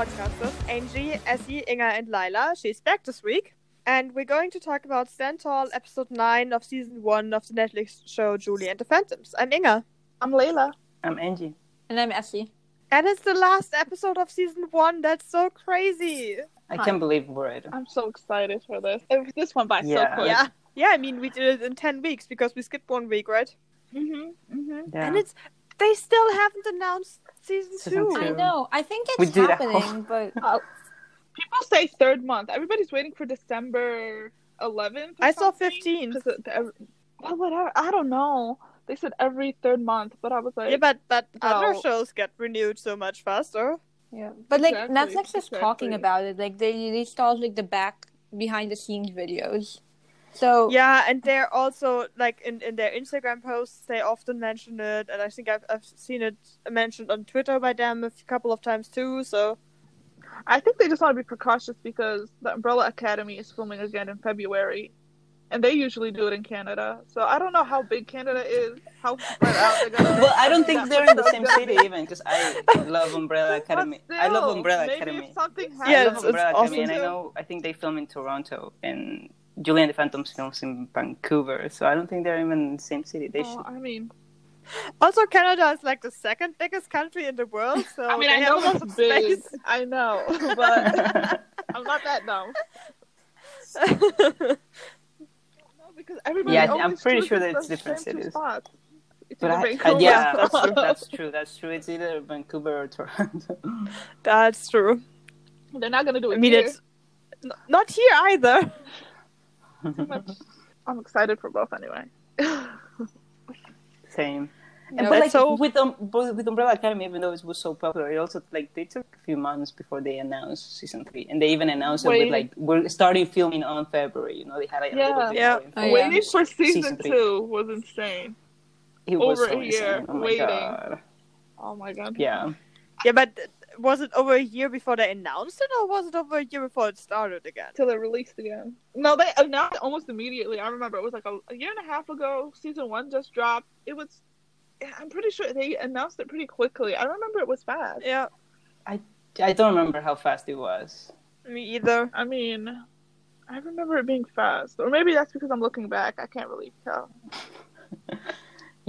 podcasters, Angie, Essie, Inga, and Lila. She's back this week. And we're going to talk about Stand Tall, episode 9 of season 1 of the Netflix show Julie and the Phantoms. I'm Inga. I'm Laila. I'm Angie. And I'm Essie. And it's the last episode of season 1. That's so crazy. I Hi. can't believe we're it. I'm so excited for this. This went by Yeah. so quick. Yeah. Yeah, I mean, we did it in 10 weeks because we skipped one week, right? Mhm. Mhm. Yeah. And it's they still haven't announced season, Season 2. two. I know. I think We it's do that. happening, but oh. People say third month. Everybody's waiting for December 11th. I saw something. 15th. 'Cause it- ev- Well, whatever. I don't know. They said every third month, but I was like, Yeah, but, but oh. other Oh. shows get renewed so much faster. yeah. But like Exactly, Netflix is talking about it. Like they released all like the back behind the scenes videos. So Yeah, and they're also like in, in their Instagram posts, they often mention it, and I think I've I've seen it mentioned on Twitter by them a couple of times too. So I think they just want to be precautious because the Umbrella Academy is filming again in February, and they usually do it in Canada. So I don't know how big Canada is, how spread out they're gonna. well, I don't think they're in the same city even because I love Umbrella But Academy. I love Umbrella maybe Academy. If something Yeah, I it's- love happens, Umbrella awesome Academy, and I know I think they film in Toronto and Julie and the Phantoms films in Vancouver. So I don't think they're even in the same city. They oh, should. I mean, also Canada is like the second biggest country in the world. So I mean, they I have know lots of it's big. space. I know, but I'm not that dumb. No, because everybody. Yeah, I'm pretty sure that it's different cities. But I, I, yeah, that's true. That's true. That's true. It's either Vancouver or Toronto. That's true. They're not gonna do it I mean, here. it's n- not here either. Much. I'm excited for both anyway. Same. And but but like so- with um, with Umbrella Academy, even though it was so popular, it also like they took a few months before they announced season three, and they even announced it with like we're starting filming on February. You know, they had like, a Yeah. little bit Yeah. Oh, yeah. Waiting for season, Season two was insane. It was over so a year insane. Oh waiting. god. Oh my god. Yeah. Yeah, but was it over a year before they announced it, or was it over a year before it started again? Till it released again. No, they announced it almost immediately. I remember it was like a, a year and a half ago. Season one just dropped. It was. I'm pretty sure they announced it pretty quickly. I remember it was fast. Yeah, I don't remember how fast it was. me either. I mean, I remember it being fast, or maybe that's because I'm looking back. I can't really tell.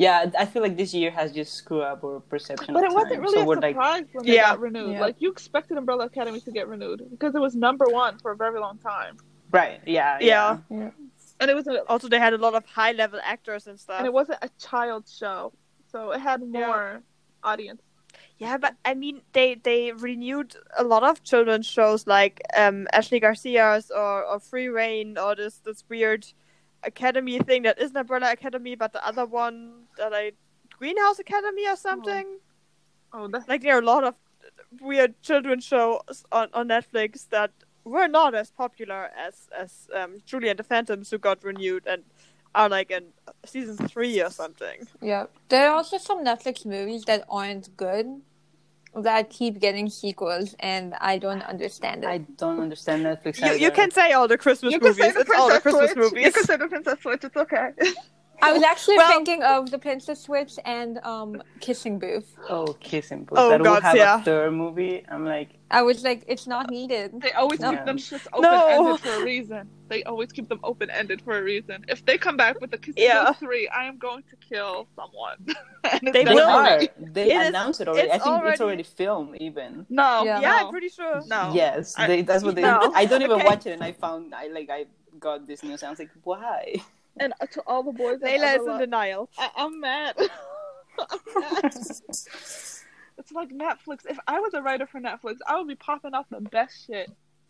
Yeah, I feel like this year has just screwed up our perception. But of it wasn't time. really so a we're like, surprise when they Yeah. got renewed. Yeah. Like you expected Umbrella Academy to get renewed because it was number one for a very long time, right? Yeah, Yeah. and it was a, Also, they had a lot of high level actors and stuff. and it wasn't a child show, so it had more audience. Yeah, but I mean, they they renewed a lot of children's shows like um, Ashley Garcia's or, or Free Rein or this this weird academy thing that isn't a Umbrella Academy, but the other one that I Greenhouse Academy or something. Oh, that's Like there are a lot of weird children's shows on, on Netflix that were not as popular as as um, Julie and the Phantoms, who got renewed and are like in season three or something. yeah. There are also some Netflix movies that aren't good that keep getting sequels, and I don't understand it. I don't understand Netflix. You, you can say all the Christmas you can movies. say the It's all the Christmas Switch. movies. You can say the Princess Switch. It's okay. I was actually Well- thinking of the Princess Switch and um Kissing Booth. Oh, Kissing Booth. Oh, that will God, have yeah. a third movie. I'm like, I was like, it's not needed. They always No. keep them shits open No. ended for a reason. They always keep them open ended for a reason. If they come back with the Kissing Yeah. Booth three, I am going to kill someone. They they will. are. They It is- announced it already. I it's think it's already- already filmed, even. No, Yeah. yeah, no. I'm pretty sure. No. Yes, I- they, that's what they. No. I don't even Okay. watch it, and I found I like I got this news. And I was like, why? And to all the boys, that Laila is in denial. I- I'm mad. I'm mad. It's like Netflix. If I was a writer for Netflix, I would be popping off the best shit.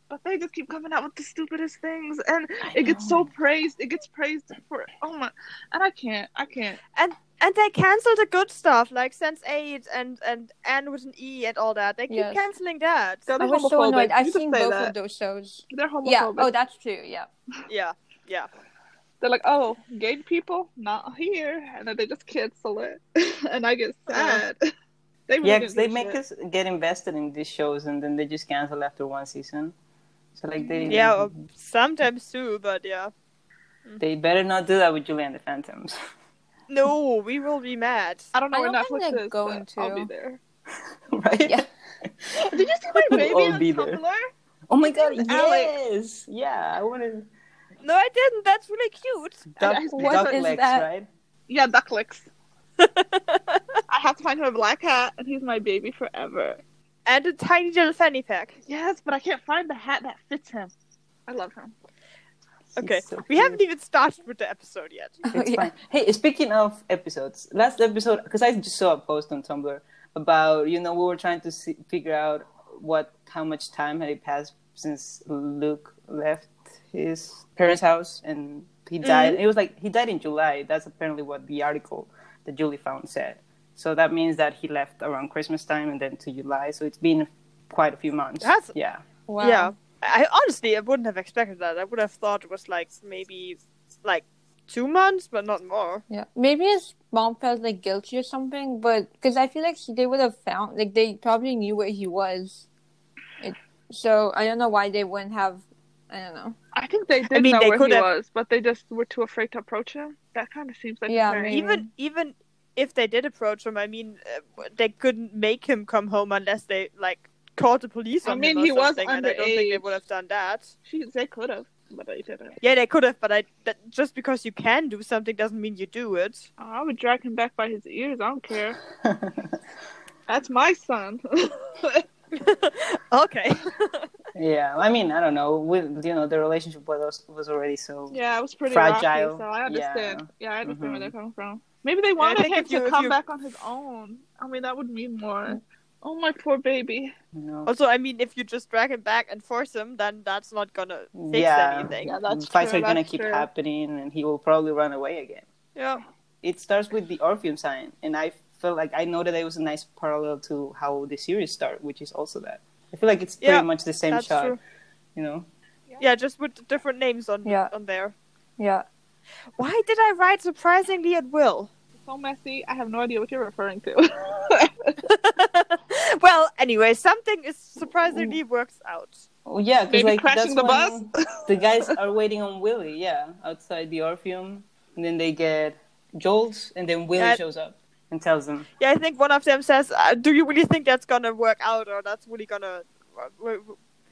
But they just keep coming out with the stupidest things, and it gets so praised. It gets praised for oh my, and I can't. I can't. And and they cancel the good stuff like Sense8 and and Anne with an E and all that. They keep Yes. canceling that. They're I was so homophobic. annoyed. I've You seen both that. of those shows. They're homophobic. Yeah. Oh, that's true. Yeah. Yeah, yeah. They're like, oh, gay people not here, and then they just cancel it, and I get oh. sad. they really Yeah, because they do make shit. us get invested in these shows, and then they just cancel after one season. So like they Yeah, well, sometimes too, but yeah. Mm. they better not do that with Julie and the Phantoms. No, we will be mad. I don't know I where don't think Netflix is. going to. I'll be to. there. right? Yeah. Did you see my We'll baby on be there. Tumblr? Oh my god, Alex. yes! Yeah, I wanted No, I didn't. That's really cute. duck, guys, what duck is legs, that? right? Yeah, Ducklix. I have to find him a black hat, and he's my baby forever. and a tiny little fanny pack. Yes, but I can't find the hat that fits him. I love him. Okay, so we haven't even started with the episode yet. It's yeah. Hey, speaking of episodes, last episode, because I just saw a post on Tumblr about you know we were trying to see, figure out what how much time had it passed since Luke left his parents' house and he mm-hmm. died. It was like he died in July. That's apparently what the article that Julie found said. So that means that he left around Christmas time and then to July. So it's been quite a few months. That's- yeah. Wow. Yeah, I honestly I wouldn't have expected that. I would have thought it was like maybe like two months, but not more. Yeah, maybe his mom felt like guilty or something, but because I feel like he, they would have found like they probably knew where he was. It, so I don't know why they wouldn't have. I don't know. I think they did mean, know they where could he have- was, but they just were too afraid to approach him. That kind of seems like Yeah, fair. maybe. Even even if they did approach him, I mean, uh, they couldn't make him come home unless they like called the police I on mean, him or he was something. and I don't think they would have done that. She, they could have, but they didn't. Yeah, they could have, but I that, just because you can do something doesn't mean you do it. Oh, I would drag him back by his ears. I don't care. That's my son. okay. yeah. I mean, I don't know. With you know, the relationship was was already so yeah, it was pretty Fragile. rocky, so I understand. Yeah, I understand Mhm. where they're coming from. Maybe they wanted think him if you- to come you- back on his own. I mean, that would mean more. Oh, my poor baby. you know. Also, I mean, if you just drag him back and force him, then that's not gonna fix Yeah. anything. Yeah, that's fights true, are gonna keep true. happening, and he will probably run away again. Yeah. It starts with the Orpheum sign, and I felt like I know that it was a nice parallel to how the series start, which is also that. I feel like it's pretty Yeah, much the same that's shot, true. you know. Yeah, just with different names on Yeah. on there. Yeah. Why did I write surprisingly at will? So messy. I have no idea what you're referring to. well, anyway, something is surprisingly works out. Oh yeah, because Maybe like crashing that's the bus. the guys are waiting on Willie, yeah, outside the Orpheum, and then they get Jolt, and then Willie Yeah. shows up and tells them, Yeah, I think one of them says, uh, "Do you really think that's gonna work out, or that's really gonna uh,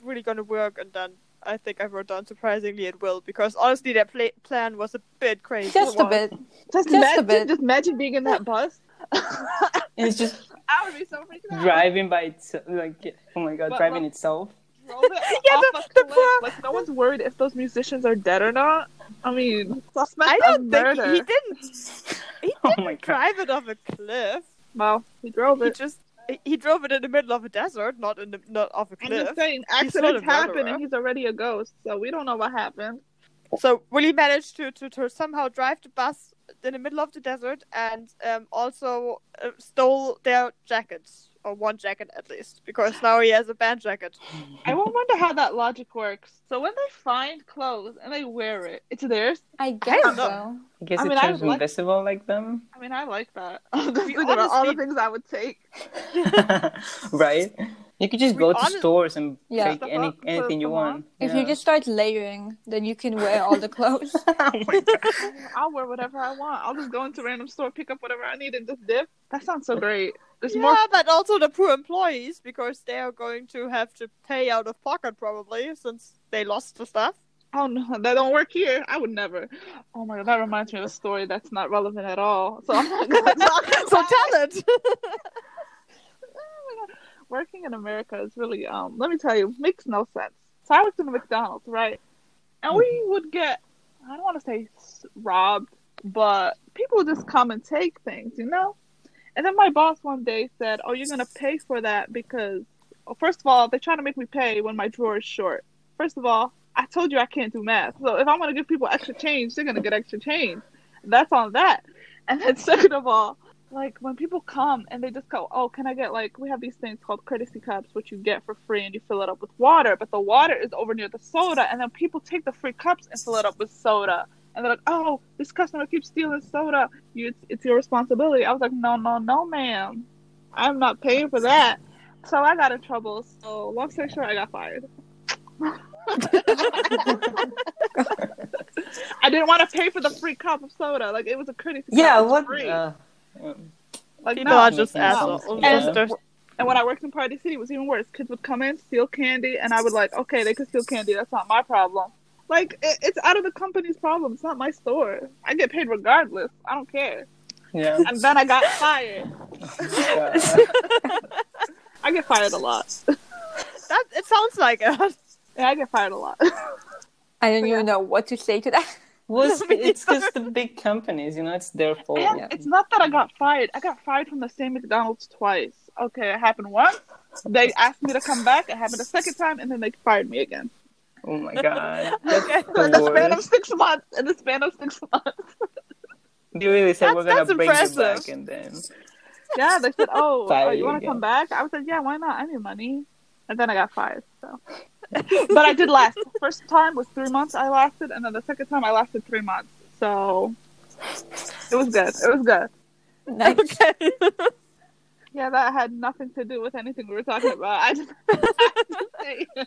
really gonna work?" And then I think I wrote down surprisingly it will because honestly, their pla- plan was a bit crazy. Just a was. bit. just, Just a imagine, bit. just imagine being in that bus. it's just I would be so freaked out. driving by itself, like oh my god, But- driving but- itself. Drove it Yeah, off the- a the cliff. poor- Like no one's worried if those musicians are dead or not. I mean, suspect I don't think murder. he didn't. He Oh didn't my drive it off a cliff. Well, he drove He it. just he- he drove it in the middle of a desert, not in the not off a I'm just saying, a accidents happen, murderer. and he's already a ghost, so we don't know what happened. So Willie managed to, to, to somehow drive the bus in the middle of the desert and um, also uh, stole their jackets, or one jacket at least, because now he has a band jacket. I will wonder how that logic works. So when they find clothes and they wear it, it's theirs. I guess don't so. I guess I it mean, I turns like- invisible like them, I mean, I like that. I'm just We thinking about all the things I would take. right? You could just We go to stores and Yeah. take any up, anything you want. on. If Yeah. you just start layering, then you can wear all the clothes. oh. I'll wear whatever I want. I'll just go into a random store, pick up whatever I need, and just dip. That sounds so great. There's yeah, more. but also the poor employees, because they are going to have to pay out of pocket probably, since they lost the stuff. Oh no, that don't work here. I would never. Oh my god, that reminds me of a story that's not relevant at all. So so tell it! Oh my God. Working in America is really um let me tell you, makes no sense. So I worked in a McDonald's, right? And we would get I don't want to say robbed, but people would just come and take things, you know? And then my boss one day said, "Oh, you're going to pay for that because well, first of all, they're trying to make me pay when my drawer is short. First of all, I told you I can't do math. So if I'm going to give people extra change, they're going to get extra change. That's on that. And then second of all, like when people come and they just go, "Oh, can I get like we have these things called courtesy cups, which you get for free, and you fill it up with water, but the water is over near the soda, and then people take the free cups and fill it up with soda, and they're like, "Oh, this customer keeps stealing soda. You, it's, it's your responsibility." I was like, "No, no, no, ma'am, I'm not paying for that." So I got in trouble. So long story short, I got fired. I didn't want to pay for the free cup of soda. Like it was a courtesy. Yeah, cup. It was what? Free. Uh, like People no. are just Making sense. assholes. Yeah. Just- just- And when I worked in Party City, it was even worse. Kids would come in, steal candy, and I would like, okay, they could steal candy. That's not my problem. Like it, it's out of the company's problem. It's not my store. I get paid regardless. I don't care. Yeah. And then I got fired. I get fired a lot. That it sounds like it. Yeah, I get fired a lot. I don't even know what to say to that. Was it's just the big companies, you know, it's their fault. And it's not that I got fired. I got fired from the same McDonald's twice. Okay, it happened once. They asked me to come back. It happened a second time, and then they fired me again. Oh my god. That's Okay. In the the span of six months. In the span of six months. You really said That's- we're gonna that's bring impressive. you back and then Yeah, they said, "Oh, Fire uh, you you want to again. come back?" I said, "Yeah, why not? I need money." And then I got fired. So, but I did last. First time was three months. I lasted, and then the second time I lasted three months. So it was good. It was good. Nice. Okay. Yeah, that had nothing to do with anything we were talking about. I just, I just say- oh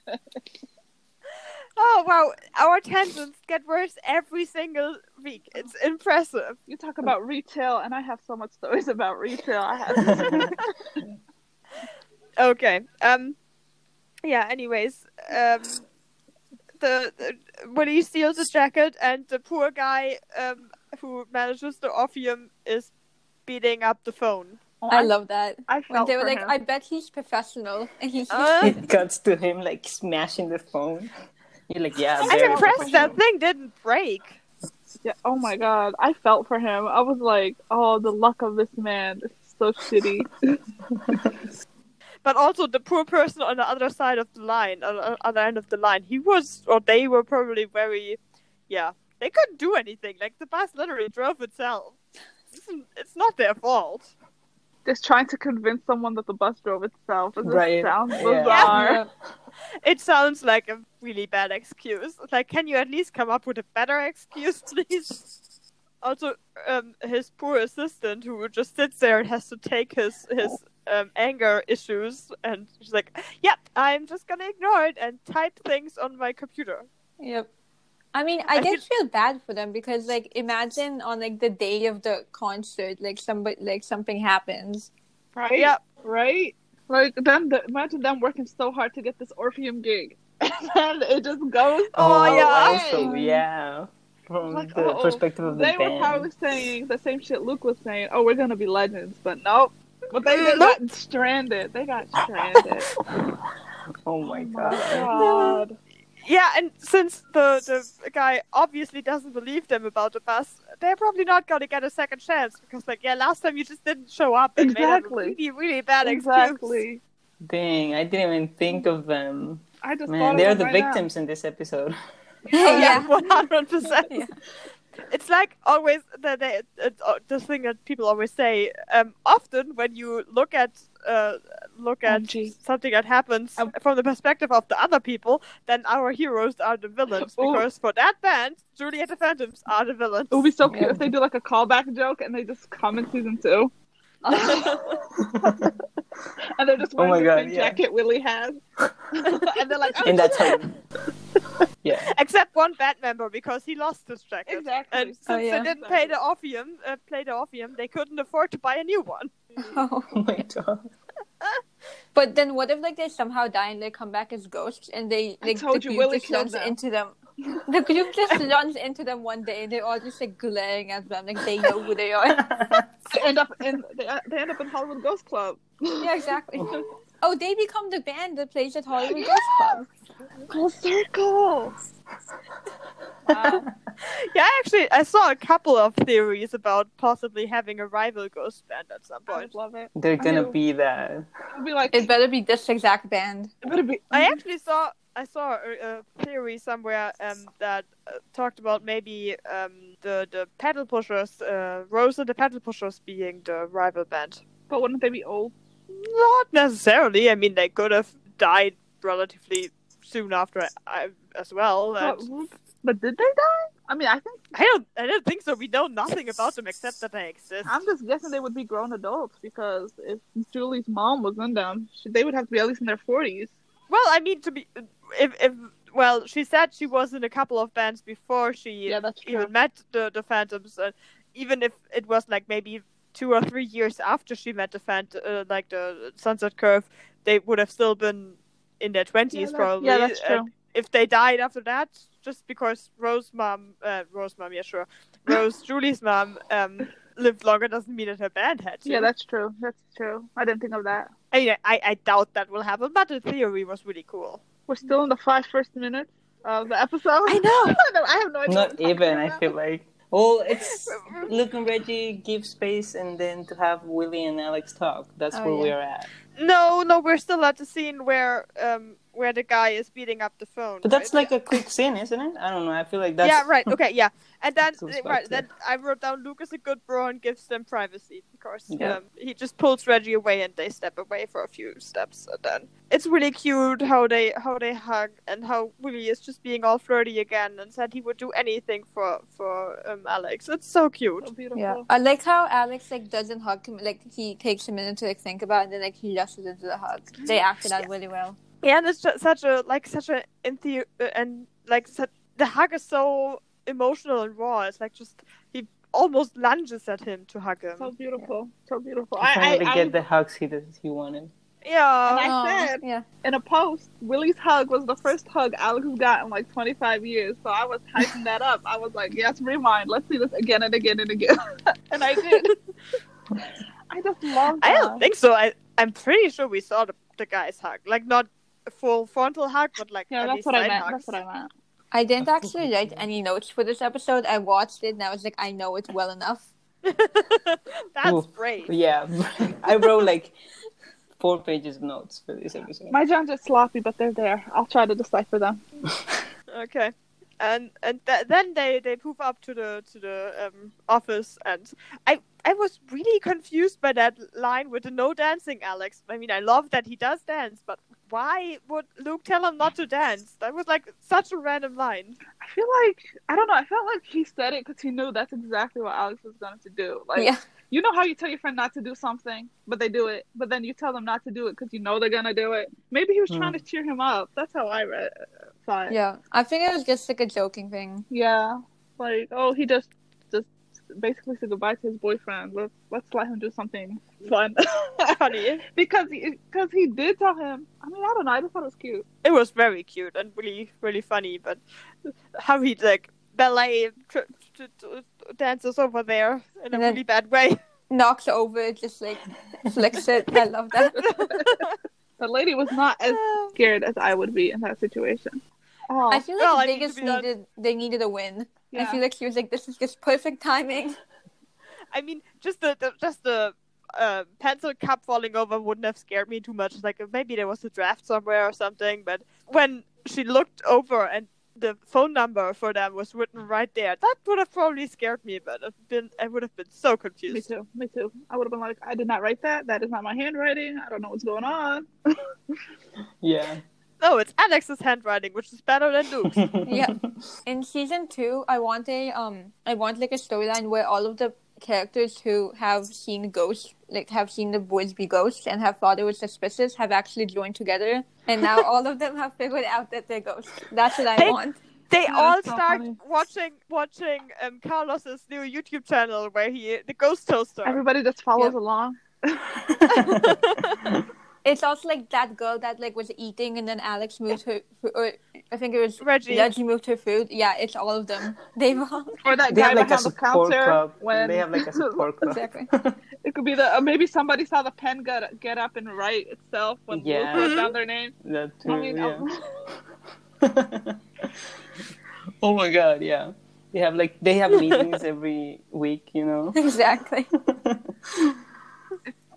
wow, our tangents get worse every single week. It's impressive. you talk about retail, and I have so much stories about retail. I have. Okay. Um. Yeah. Anyways, um, the, the when he steals the jacket and the poor guy um who manages the Orpheum is beating up the phone. I love that. I When felt they were for like, him. I bet he's professional. And he's Uh, it cuts to him like smashing the phone. You're like, yeah, I'm very impressed that professional. thing didn't break. Yeah. Oh my god, I felt for him. I was like, "Oh, the luck of this man. This is so shitty." But also the poor person on the other side of the line, on the other end of the line, he was, or they were probably very, yeah, they couldn't do anything. Like the bus literally drove itself. It's, it's not their fault. Just trying to convince someone that the bus drove itself. It just Right, sounds yeah. bizarre. Yeah. It sounds like a really bad excuse. Like, can you at least come up with a better excuse, please? Also, um, his poor assistant who just sits there and has to take his his um, anger issues, and she's like, "Yep, I'm just gonna ignore it and type things on my computer." Yep. I mean, I, I did feel bad for them because, like, imagine on like the day of the concert, like somebody, like something happens. Right? Yep. Right? Like then the, imagine them working so hard to get this Orpheum gig. and it just goes Oh, yeah. Also, yeah. From Like, the oh, perspective of the they were probably saying the same shit Luke was saying, Oh, we're gonna be legends, but nope. But they, they got stranded. They got stranded. Oh my Oh god. my god. Yeah, and since the the guy obviously doesn't believe them about the bus, they're probably not gonna get a second chance because, like, yeah, last time you just didn't show up and made a Exactly. really, really bad excuse. Exactly. Dang, I didn't even think of them. I just Man, they're the them right now. victims in this episode. Oh, yeah, Yeah. one hundred percent. It's like always the the, uh, the thing that people always say. Um, often when you look at uh, look at OMG. something that happens Um, from the perspective of the other people, then our heroes are the villains. Ooh. Because for that band, Julie and the Phantoms are the villains. It would be so cute Yeah. if they do like a callback joke and they just come in season two. and they're just Oh wearing my the God, same yeah. jacket Willie has. and they're like, oh, and that's how. yeah. Except one band member because he lost his jacket. Exactly. And since Oh, yeah. they didn't pay the Orpheum, uh, play the Orpheum, they couldn't afford to buy a new one. Oh. Oh my god. But then what if like they somehow die and they come back as ghosts and they I like told the you group Willie just runs them. into them. The group just runs into them one day and they're all just like glaring at them like they know who they are. they end up in they, uh, they end up in Hollywood Ghost Club. yeah, exactly. Oh, they become the band that plays at Hollywood Ghost Club. Full circle. Wow. Yeah, actually, I saw a couple of theories about possibly having a rival ghost band at some I point. would love it. They're gonna be that. It'd be like It better be this exact band. it better be. I actually saw I saw a, a theory somewhere um, that uh, talked about maybe um, the the pedal pushers, uh, Rose and the pedal pushers being the rival band. But wouldn't they be old? Not necessarily. I mean, they could have died relatively soon after I, as well. But, but did they die? I mean, I think I don't. I don't think so. We know nothing about them except that they exist. I'm just guessing they would be grown adults because if Julie's mom was in them, she, they would have to be at least in their 40s. Well, I mean, to be if if well, she said she was in a couple of bands before she Yeah, that's true. even met the the Phantoms. Uh, even if it was like maybe two or three years after she met the fan, uh, like the Sunset Curve, they would have still been in their twenties that- probably. yeah, that's and true. If they died after that, just because Rose mom, uh, Rose mom, yeah, sure, Rose Julie's mom, um, lived longer doesn't mean that her band had to. Yeah, that's true. That's true. I didn't think of that. I, mean, I, I doubt that will happen, but the theory was really cool. We're still in the five first minutes of the episode. I know. No, I have no idea. Not even. talking I feel like. Well, it's Luke and Reggie give space, and then to have Willie and Alex talk. That's Oh, where yeah. we are at. No, no, we're still at the scene where um where the guy is beating up the phone. But that's right? like a quick scene, isn't it? I don't know. I feel like that's. yeah, right. Okay, yeah, and then Goes back right then I wrote down Luke is a good bro and gives them privacy because Yeah. um, he just pulls Reggie away and they step away for a few steps and then it's really cute how they how they hug and how Willie is just being all flirty again and said he would do anything for for um, Alex. It's so cute. So beautiful. Yeah, I like how Alex like doesn't hug him. Like he takes a minute to like think about, it, and then like he rushes into the hug. They acted out really well. Yeah, and it's just such a like such a enthu- uh, and like such, the hug is so emotional and raw. It's like just he almost lunges at him to hug him. So beautiful. So beautiful. I I, finally I, get I, the hugs he does, he wanted. yeah, And I Aw, said- yeah, in a post, Willie's hug was the first hug Alex has got in like 25 years. So I was hyping that up. I was like, yes, rewind. Let's see this again and again and again. and I did. I just love that. I don't think so. I I'm pretty sure we saw the, the guy's hug, like not a full frontal hug, but like Yeah, that's least what I side meant. hugs. That's what I meant. I didn't actually write any notes for this episode. I watched it and I was like, I know it well enough. That's Ooh. brave. Yeah, I wrote like four pages of notes for this episode. My John's are sloppy, but they're there. I'll try to decipher them. Okay. And and th- then they they poof up to the to the um, office, and I I was really confused by that line with the no dancing, Alex. I mean, I love that he does dance, but why would Luke tell him not to dance? That was like such a random line. I feel like I don't know. I felt like he said it because he knew that's exactly what Alex was going to do. Like, yeah, you know how you tell your friend not to do something, but they do it, but then you tell them not to do it because you know they're gonna do it. Maybe he was trying to hmm. cheer him up. That's how I read saw it. yeah. I think it was just like a joking thing. Yeah, like oh, he just just basically said goodbye to his boyfriend. Let's let's let him do something fun Funny. because he because he did tell him. I mean, I don't know. I just thought it was cute. It was very cute and really really funny, but how he like ballet tr- tr- tr- dances over there in a And then- really bad way. Knocks over, just like flicks it. I love that. The lady was not as oh. scared as I would be in that situation. Oh, I feel like Well, I they need just be done. needed they needed a win. I feel like she was like, "This is just perfect timing." I mean, just the, the just the uh, pencil cup falling over wouldn't have scared me too much. Like maybe there was a draft somewhere or something. But when she looked over and the phone number for them was written right there, that would have probably scared me. But I've been, I would have been so confused. me too. Me too. I would have been like, I did not write that. That is not my handwriting. I don't know what's going on. Yeah. No, it's Alex's handwriting, which is better than Luke's. Yeah. In season two, I want a um, I want like a storyline where all of the characters who have seen ghosts, like have seen the boys be ghosts and have thought it was suspicious, have actually joined together, and now all of them have figured out that they're ghosts. That's what I Hey. want. They Yeah, all so start funny. watching watching um Carlos's new YouTube channel where he the ghost toaster. Everybody just follows Yeah. along. It's also like that girl that like was eating and then Alex moved her, or I think it was Reggie. Reggie moved her food. Yeah, it's all of them. They've all Or that They guy have like a the counter club. when They have like a support club. Exactly. it could be the uh, maybe somebody saw the pen get get up and write itself when Yeah. Luke wrote down their name. that too. I mean, yeah. um, oh my god, yeah. They have like they have meetings every week, you know, exactly.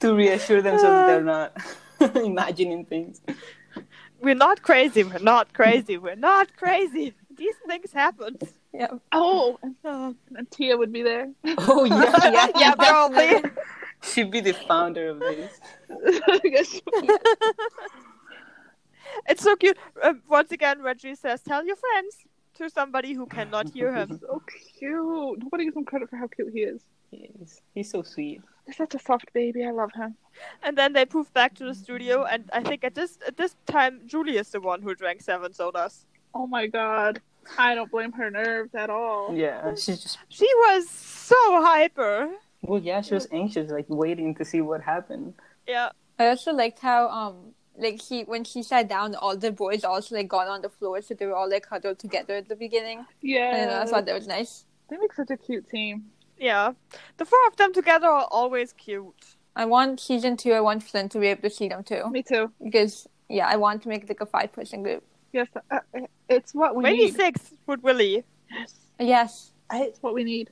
to reassure themselves that they're not imagining things. We're not crazy. We're not crazy. We're not crazy. These things happen. Yeah. oh, and, Uh, and Tia would be there. Oh yeah, Yeah, yeah, probably. She'd be the founder of this. It's so cute. Um, once again, Reggie says, "Tell your friends." To somebody who cannot hear him. so cute. Nobody gives him credit for how cute he is. He's, he's so sweet. He's such a soft baby. I love him. And then they poof back to the studio, and I think at this at this time, Julie is the one who drank seven sodas. Oh my god. I don't blame her nerves at all. Yeah, she's just She was so hyper. Well, yeah, she was anxious, like waiting to see what happened. Yeah. I also liked how um like she when she sat down, all the boys also like got on the floor, so they were all like huddled together at the beginning. I don't know, I thought that was nice. they make such a cute team. Yeah. The four of them together are always cute. I want season two. I want Flynn to be able to see them too, Me too. because yeah, I want to make like a five person group. Yes, uh, uh, it's what we Maybe need. six with Willie. Yes, Yes, it's what we need.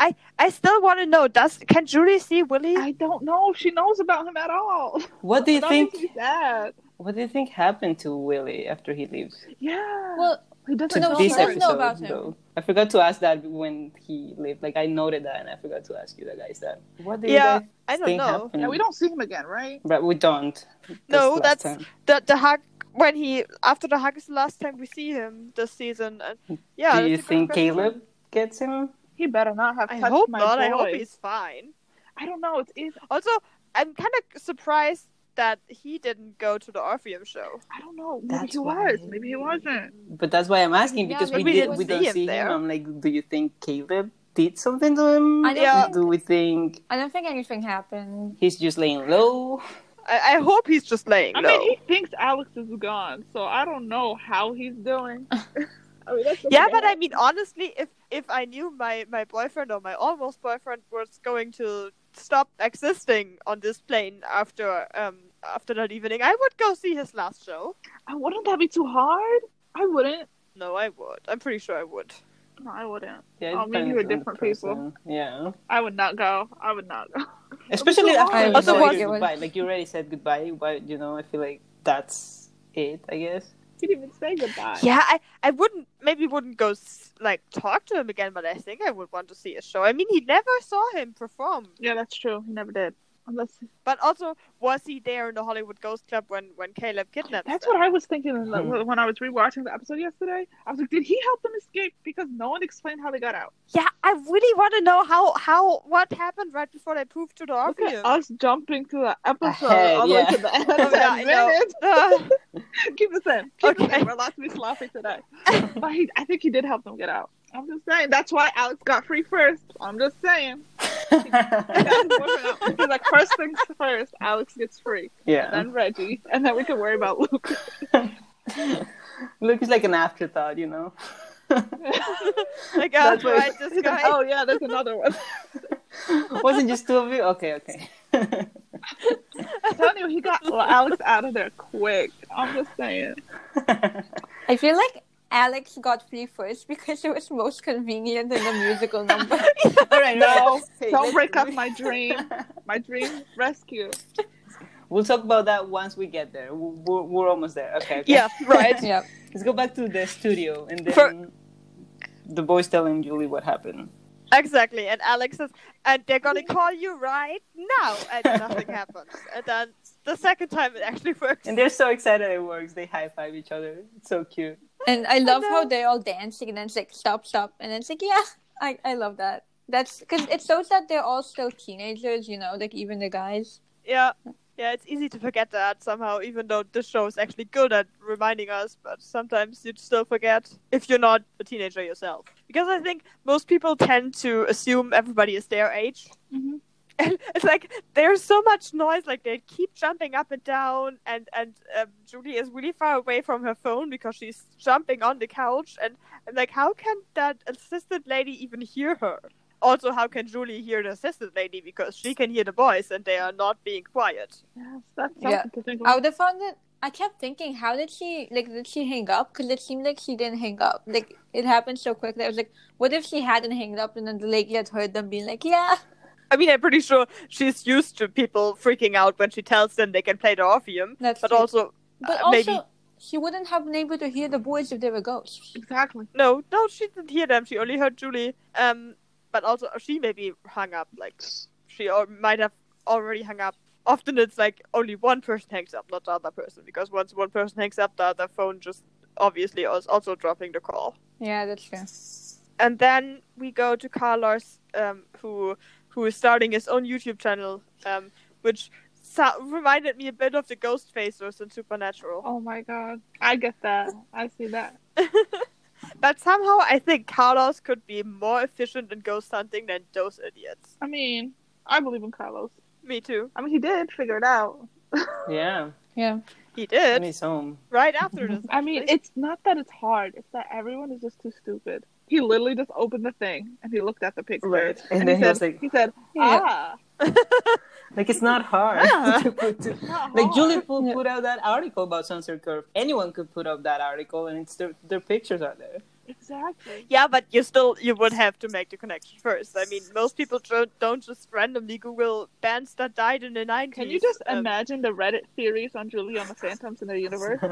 I I still want to know. Does can Julie see Willie? I don't know if she knows about him at all. What do you That think? sad. What do you think happened to Willie after he leaves? Yeah. well, he doesn't know. she this does know episode, about him. though. I forgot to ask that when he left. Like I noted that, and I forgot to ask you the guys that. What do you Yeah, guys I don't think know. happened? Yeah, we don't see him again, right? But we don't. No, that's time. the the hug when he after the hug is the last time we see him this season. And yeah, do you that's a good think question. Caleb gets him? He better not have I touched hope my not. boy. I hope he's fine. I don't know. It's easy. Also, I'm kind of surprised that he didn't go to the Orpheum show. I don't know. Maybe That's he why- was. Maybe he wasn't. But that's why I'm asking Yeah, because we we did didn't we see don't him see there. him. I'm like, do you think Caleb did something to him? I don't Yeah. think Do we think I don't think anything happened. he's just laying low? I, I hope he's just laying I low. mean, he thinks Alex is gone, so I don't know how he's doing. I mean, that's Yeah, but I mean, honestly, if if I knew my my boyfriend or my almost boyfriend was going to stop existing on this plane after um after that evening, I would go see his last show. Uh, wouldn't that be too hard? I wouldn't. No, I would. I'm pretty sure I would. No, I wouldn't. Yeah, it Oh, maybe depends we're on different people. Yeah, I would not go. I would not go. especially so after hard. you Also, know what- your goodbye. Like you already said goodbye, but you know, I feel like that's it. I guess. He didn't even say goodbye. Yeah, I I wouldn't maybe wouldn't go like talk to him again, but I think I would want to see a show. I mean, he never saw him perform. Yeah, that's true. He never did. Unless But also, was he there in the Hollywood Ghost Club when when Caleb kidnapped? that's them? what I was thinking in the- Hmm. when I was rewatching the episode yesterday. I was like, did he help them escape? Because no one explained how they got out. Yeah, I really want to know how how what happened right before they proved to the Look at Orpheum. us jumping to the episode Ahead, all the yeah. way to the end. Oh, yeah, Keep this in. Keep Okay. in. We're allowed to be sloppy today. but he, I think he did help them get out. I'm just saying. That's why Alex got free first. I'm just saying. He got his boyfriend out. He's like, first things first, Alex gets free. yeah. Then Reggie. And then we can worry about Luke. Luke is like an afterthought, you know. like why- I this guy. oh, yeah, there's another one. Wasn't just two of you? Okay, okay. I'm telling you, he got Alex out of there quick. I'm just saying. I feel like Alex got free first because it was most convenient in the musical number. All right, No, don't break up my dream. My dream rescue. We'll talk about that once we get there. We're, we're almost there. Okay. okay. Yeah, right. yeah. Let's go back to the studio and then For- the boys telling Julie what happened. Exactly. And Alex says, and they're gonna call you right now, and nothing happens. And then the second time it actually works. And they're so excited it works. They high five each other. It's so cute. And I love how they're all dancing and then it's like stop, stop, and then it's like yeah, I I love that. That's because it shows that they're all still teenagers, you know, like even the guys. Yeah. Yeah, it's easy to forget that somehow, even though this show is actually good at reminding us, but sometimes you still forget if you're not a teenager yourself. Because I think most people tend to assume everybody is their age. Mhm. And it's like there's so much noise, like they keep jumping up and down, and and um, Julie is really far away from her phone because she's jumping on the couch, and, and like how can that assistant lady even hear her? Also, how can Julie hear the assistant lady because she can hear the boys and they are not being quiet? Yes, that's something Yeah. to think I about. would have found it. I kept thinking, how did she like? Did she hang up? Because it seemed like she didn't hang up. Like it happened so quickly. I was like, what if she hadn't hanged up and then the lady had heard them being like, yeah. I mean, I'm pretty sure she's used to people freaking out when she tells them they can play the Orpheum, That's but true. also, But uh, also, maybe she wouldn't have been able to hear the boys if they were ghosts. Exactly. no, no, she didn't hear them. She only heard Julie. Um, but also she maybe hung up. Like she or might have already hung up. Often it's like only one person hangs up, not the other person, because once one person hangs up, the other phone just obviously is also dropping the call. Yeah, that's true. And then we go to Carlos, um, who who is starting his own YouTube channel, um, which so- reminded me a bit of the Ghostfacers in Supernatural. Oh my god. I get that. I see that. but somehow I think Carlos could be more efficient in ghost hunting than those idiots. I mean, I believe in Carlos. Me too. I mean, he did figure it out. Yeah, Yeah. He and did he's home. right after this. I mean, it's not that it's hard. It's that everyone is just too stupid. He literally just opened the thing and he looked at the pictures. Right. And And, then he, he said, was like- he said, Yeah. Ah. Like it's not hard Ah. to put. To, like hard." Julie put, put out that article about Sunset Curve. Anyone could put up that article, and it's their their pictures are there. Exactly. Yeah, but you still you would have to make the connection first. I mean, most people don't, don't just randomly Google bands that died in the nineties. Can you just imagine the Reddit theories on Julie on the Phantoms in the universe?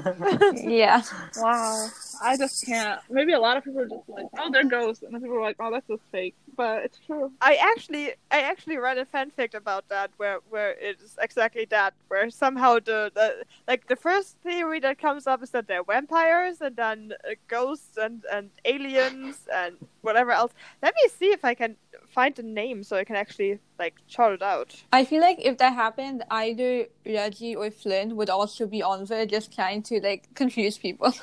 Yeah. wow. I just can't. Maybe a lot of people are just like, oh, they're ghosts. And people are like, oh, that's just fake. But it's true. I actually I actually read a fanfic about that where where it's exactly that where somehow the, the like the first theory that comes up is that they're vampires and then uh, ghosts and and aliens and whatever else. Let me see if I can find the name so I can actually like chart it out. I feel like if that happened, either Reggie or Flynn would also be on there just trying to like confuse people.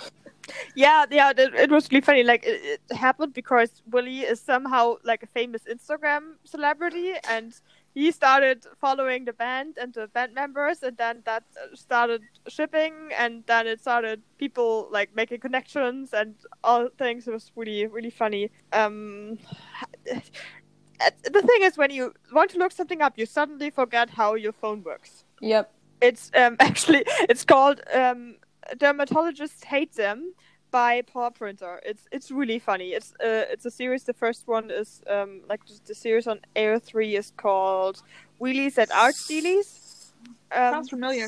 Yeah, yeah, it, it was really funny. Like it, it happened because Willie is somehow like a famous Instagram celebrity, and he started following the band and the band members, and then that uh, started shipping, and then it started people like making connections and all things. It was really, really funny. Um, the thing is, when you want to look something up, you suddenly forget how your phone works yep. it's um actually it's called um dermatologists hate them by paw printer it's it's really funny. It's uh it's a series. The first one is um like the, the series on air 3 is called wheelies and art steelies um Sounds familiar.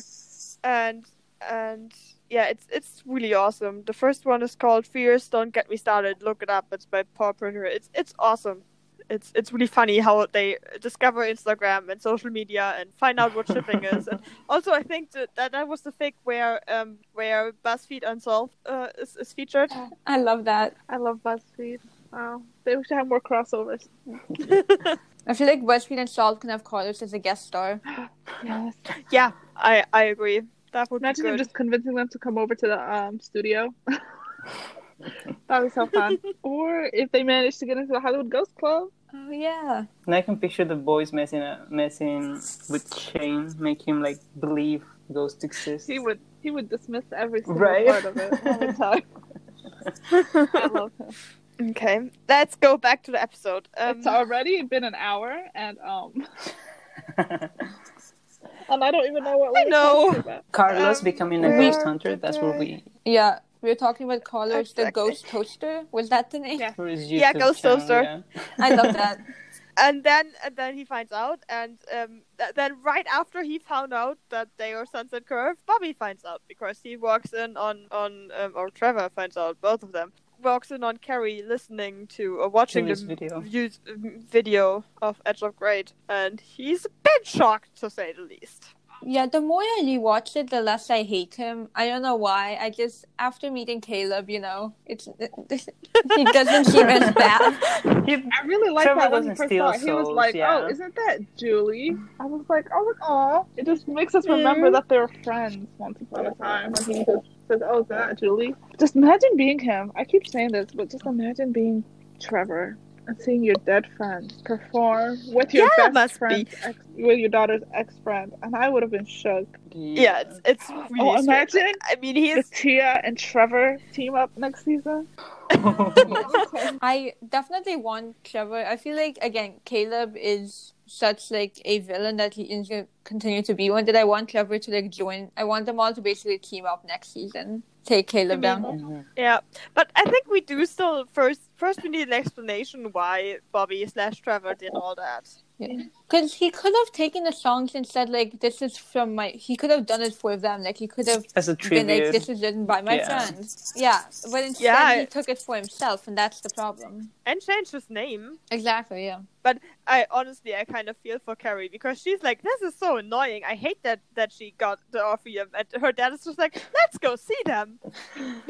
and and yeah it's it's really awesome. The first one is called fears don't get me started look it up. It's by paw printer it's it's awesome it's it's really funny how they discover Instagram and social media and find out what shipping is. And also, I think that that, that was the fic where um where BuzzFeed Unsolved uh, is, is featured. I love that. I love BuzzFeed. Wow. They should have more crossovers. I feel like BuzzFeed Unsolved can have Carlos as a guest star. Yes. yeah, I I agree. That would Imagine be him good. just convincing them to come over to the um studio. that was so fun. or if they manage to get into the Hollywood Ghost Club. Oh yeah. And I can picture the boys messing uh, messing with Shane, make him like believe ghosts exist. He would he would dismiss every single Right. part of it all the time. I love him. Okay, let's go back to the episode. Um, it's already been an hour and um and I don't even know what we're know. talking about. Carlos Um, becoming a ghost hunter. That's where we. Yeah. We were talking about Carlos the Ghost Toaster. Was that the name? Yeah. Yeah, Ghost channel, Toaster. yeah. I love that. and then and then he finds out, and um, th- then right after he found out that they are Sunset Curve, Bobby finds out because he walks in on on um, or Trevor finds out both of them walks in on Carrie listening to or watching the Julie's video. views- video of Edge of Great, and he's a bit shocked to say the least. Yeah, the more I rewatch it, the less I hate him. I don't know why. I just after meeting Caleb, you know, it's he doesn't seem as bad. He, I really like that when he first steal saw it. He was like, oh, yeah. "Oh, isn't that Julie?" I was like, "Oh, like, aw." It just makes us remember that they were friends once upon a time. And he just says, "Oh, is that Julie?" Just imagine being him. I keep saying this, but just imagine being Trevor and seeing your dead friend perform with your Yeah, best must friend's ex, with your daughter's ex friend, and I would have been shook. Yeah, it's it's oh, really. Oh, imagine I mean, he if. Tia and Trevor team up next season. I definitely want Trevor. I feel like again, Caleb is such like a villain that he is gonna continue to be one. That I want Trevor to like join. I want them all to basically team up next season, take Caleb I mean- down. Mhm. Yeah, but I think we do still first. First, we need an explanation why Bobby slash Trevor did all that. Because he could have taken the songs and said like, "This is from my." He could have done it for them. Like he could have As a been like, tribute. "This is written by my Yeah. friend." Yeah, but instead Yeah, he took it for himself, and that's the problem. And changed his name. Exactly. Yeah. But I honestly, I kind of feel for Carrie because she's like, "This is so annoying. I hate that that she got the Orpheum." And her dad is just like, "Let's go see them."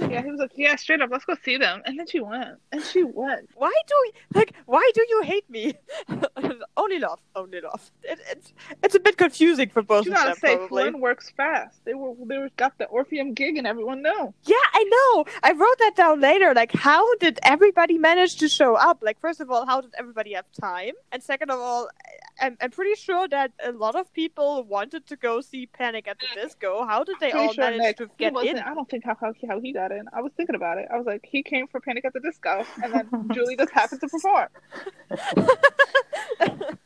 Yeah, he was like, "Yeah, straight up, let's go see them." And then she went, and she went. Why do you, like? Why do you hate me? only love, only love. It, it's it's a bit confusing for both You of them, say, probably. Flynn works fast. They were they were, got the Orpheum gig, and everyone knew. Yeah, I know. I wrote that down later. Like, how did everybody manage to show up? Like, first of all, how did everybody have time? And second of all, I'm, I'm pretty sure that a lot of people wanted to go see Panic at the Disco. How did they Pretty all sure manage Nick, to get in? I don't think how, how how he got in. I was thinking about it. I was like, he came for Panic at the Disco, and then Julie just happened to perform.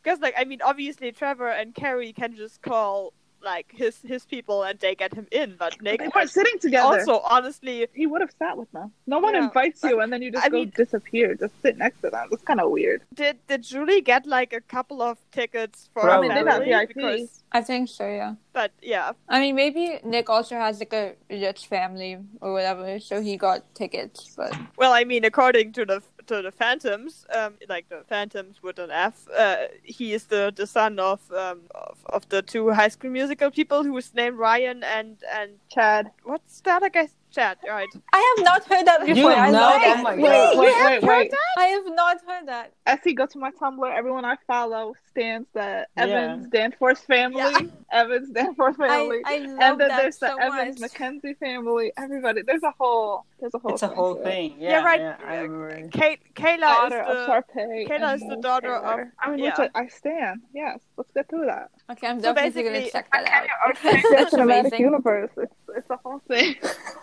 Because, like, I mean, obviously Trevor and Carrie can just call like his his people and they get him in. But Nick They weren't sitting together. also, honestly, he would have sat with them. No one Yeah. invites you, and then you just I go mean- disappear. Just sit next to them. It's kind of weird. did did Julie get like a couple of tickets for Probably. I mean, they got? VIP. Because, I think so, yeah. but yeah, I mean, maybe Nick also has like a rich family or whatever, so he got tickets. But Well, I mean, according to the to the Phantoms, um, like the Phantoms with an F, uh, he is the, the son of, um, of of the two High School Musical people who is named Ryan and and Chad. what's that? other guy's Chad, right? I have not heard that before. I know? love Oh my Wait, God. wait, You wait, have wait. I have not heard that. Essie, go to my Tumblr. Everyone I follow stands the Yeah. Evans Danforth family. Yeah. Evans Danforth family. I, I love and then that there's the so Evans much. Mackenzie family. Everybody, there's a whole, there's a whole. It's a thing whole thing. Yeah, Yeah, right. Yeah, I remember. Kay- Kayla Daughter is of the Kayla is the Mo daughter of- I mean, which yeah. I, I stand. Yes, let's get through that. Okay, I'm So definitely gonna basically- check that out. That's That's amazing. universe. It's, it's the whole thing.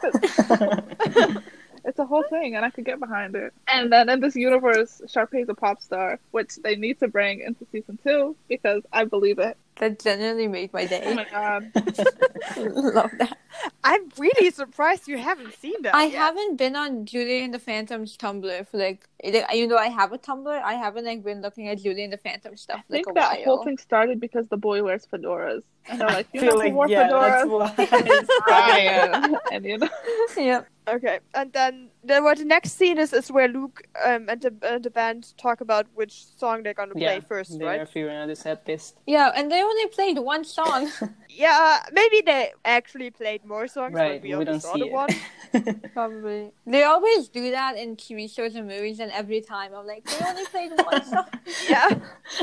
it's a whole thing, and I could get behind it. And then in this universe, Sharpay's a pop star, which they need to bring into season two because I believe it. That genuinely made my day. Oh day. my god. love that. I'm really surprised you haven't seen that. I yet. haven't been on Julie and the Phantoms Tumblr for like, you know, I have a Tumblr, I haven't like been looking at Julie and the Phantom stuff I like think a that while. whole thing started because the boy wears fedoras. And they're like, you know like who wore yeah, that's why. Ryan. and you know, yep. Okay, and then the what the next scene is is where Luke um, and the and the band talk about which song they're gonna play first, they right? are figuring out the set list. Yeah, and they only played one song. Yeah, maybe they actually played more songs, Right, but we we only don't saw see the it. one. Probably. They always do that in TV shows and movies, and every time I'm like, they only played one song. Yeah.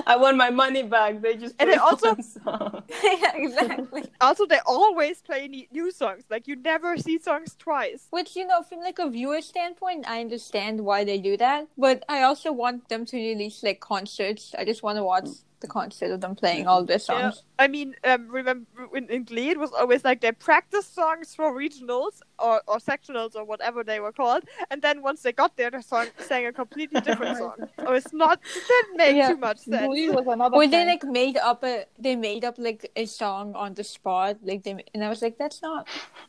I want my money back. They just And played they also- one song. yeah, exactly. Also, they always play new songs. Like you never see songs twice. Which, you know, from like a viewer standpoint, I understand why they do that. But I also want them to release like concerts. I just want to watch the concert of them playing all their Yeah. songs. I mean, um, remember in, in Glee, it was always like they practice songs for regionals or, or sectionals or whatever they were called, and then once they got there, they song, sang a completely different song. Or it's not it didn't make Yeah. too much sense. Glee was another Or they like made up a they made up like a song on the spot, like they and I was like, that's not.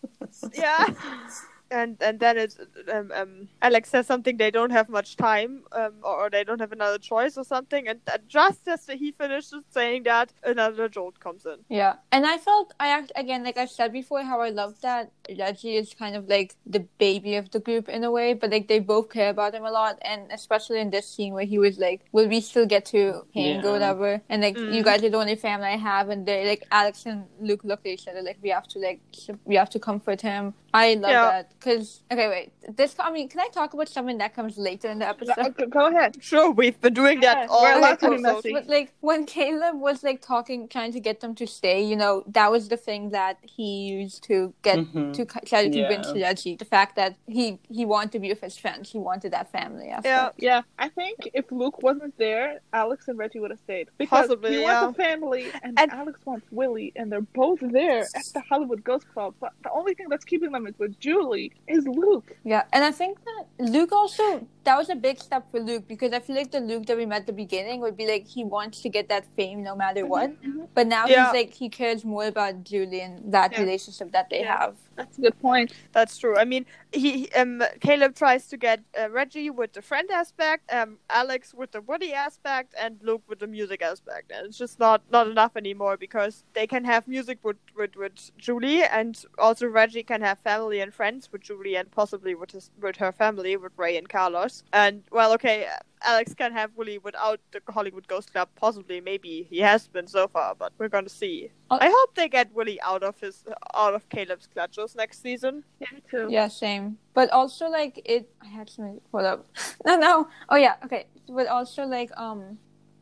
yeah. And and then it's um, um Alex says something they don't have much time um or, or they don't have another choice or something and uh, just as he finishes saying that another jolt comes in. Yeah, and I felt I act again like I said before how I love that Reggie is kind of like the baby of the group in a way, but like they both care about him a lot, and especially in this scene where he was like, "Will we still get to hang Yeah. or whatever?" And like, Mm. you guys are the only family I have, and they like Alex and Luke looked at each other like we have to like we have to comfort him. I love Yeah. that because okay, wait, this I mean, can I talk about something that comes later in the episode? Go- Go ahead. Sure, we've been doing that Yeah, all we're allowed to messy. But like when Caleb was like talking, trying to get them to stay, you know, that was the thing that he used to get Mhm. to try to Yeah. convince Reggie. The fact that he he wanted to be with his friends, he wanted that family. Aspect. Yeah. Yeah, I think if Luke wasn't there, Alex and Reggie would have stayed. Because Possibly, he yeah. wants a family, and, And- Alex wants Willie, and they're both there at the Hollywood Ghost Club. But the only thing that's keeping them is with Julie is Luke. Yeah, and I think that Luke also that was a big step for Luke because I feel like the Luke that we met at the beginning would be like he wants to get that fame no matter what. Mm-hmm. But now Yeah. he's like he cares more about Julie and that Yeah. relationship that they Yeah. have. That's a good point. That's true. I mean, he um Caleb tries to get uh, Reggie with the friend aspect, um Alex with the Woody aspect, and Luke with the music aspect, and it's just not not enough anymore because they can have music with with, with Julie, and also Reggie can have family and friends with Julie, and possibly with his with her family with Ray and Carlos. And well, okay. Alex can have Willie without the Hollywood Ghost Club, possibly, maybe he has been so far, but we're gonna see. Oh. I hope they get Willie out of his out of Caleb's clutches next season. Yeah, too. Yeah, same. But also like it I had something hold up. no no. Oh yeah, okay. But also like um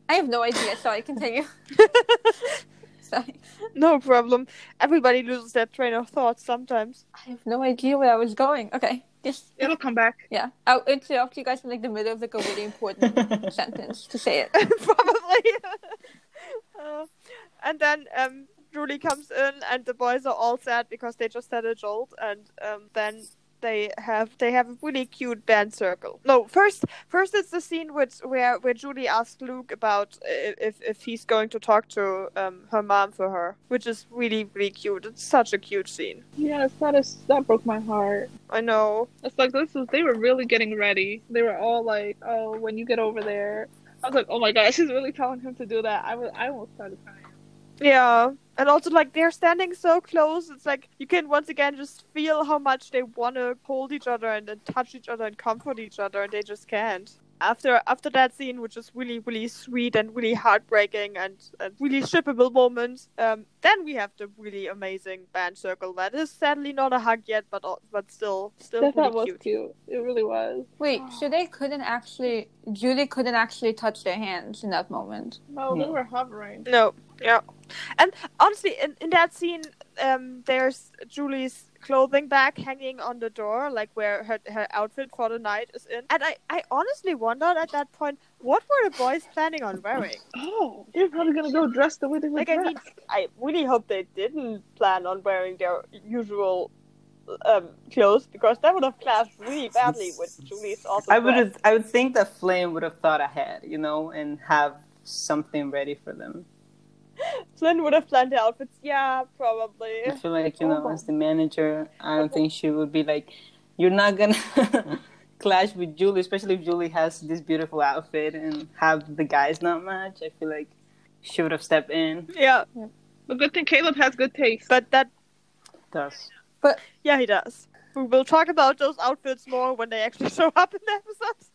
I have no idea. Sorry, continue. Sorry. No problem. Everybody loses their train of thought sometimes. I have no idea where I was going. Okay. Just It'll come back. yeah. I'll interrupt you guys in like the middle of like a really important sentence to say it. Probably. Uh, and then um, Julie comes in, and the boys are all sad because they just had a jolt, and um, then they have they have a really cute band circle. No, first first it's the scene which where where Julie asks Luke about if if he's going to talk to um, her mom for her, which is really really cute. It's such a cute scene. Yes, that is that broke my heart. I know. It's like this is they were really getting ready. They were all like, "Oh, when you get over there," I was like, "Oh my gosh, she's really telling him to do that." I was I almost started crying. Yeah. And also, like, they're standing so close. It's like you can once again just feel how much they want to hold each other and, and touch each other and comfort each other, and they just can't. After after that scene, which is really really sweet and really heartbreaking and, and really shippable moment, um, then we have the really amazing band circle. That is sadly not a hug yet, but al- but still still That, that really was cute. cute. It really was. Wait, so they couldn't actually Julie couldn't actually touch their hands in that moment. No, they No. were hovering. No, yeah, and honestly, in, in that scene, um, there's Julie's clothing bag hanging on the door, like where her her outfit for the night is in. And I, I honestly wondered at that point, what were the boys planning on wearing? Oh, they're probably gonna go dress the way they were Like, I mean, I really hope they didn't plan on wearing their usual um, clothes because that would have clashed really badly with Julie's awesome. I would have, I would think that Flynn would have thought ahead, you know, and have something ready for them. Flynn would have planned the outfits. Yeah, probably. I feel like you know, oh. as the manager, I don't think she would be like, "You're not gonna clash with Julie," especially if Julie has this beautiful outfit and have the guys not match. I feel like she would have stepped in. Yeah, The good thing Caleb has good taste. but that Does But Yeah, he does. We will talk about those outfits more when they actually show up in the episodes.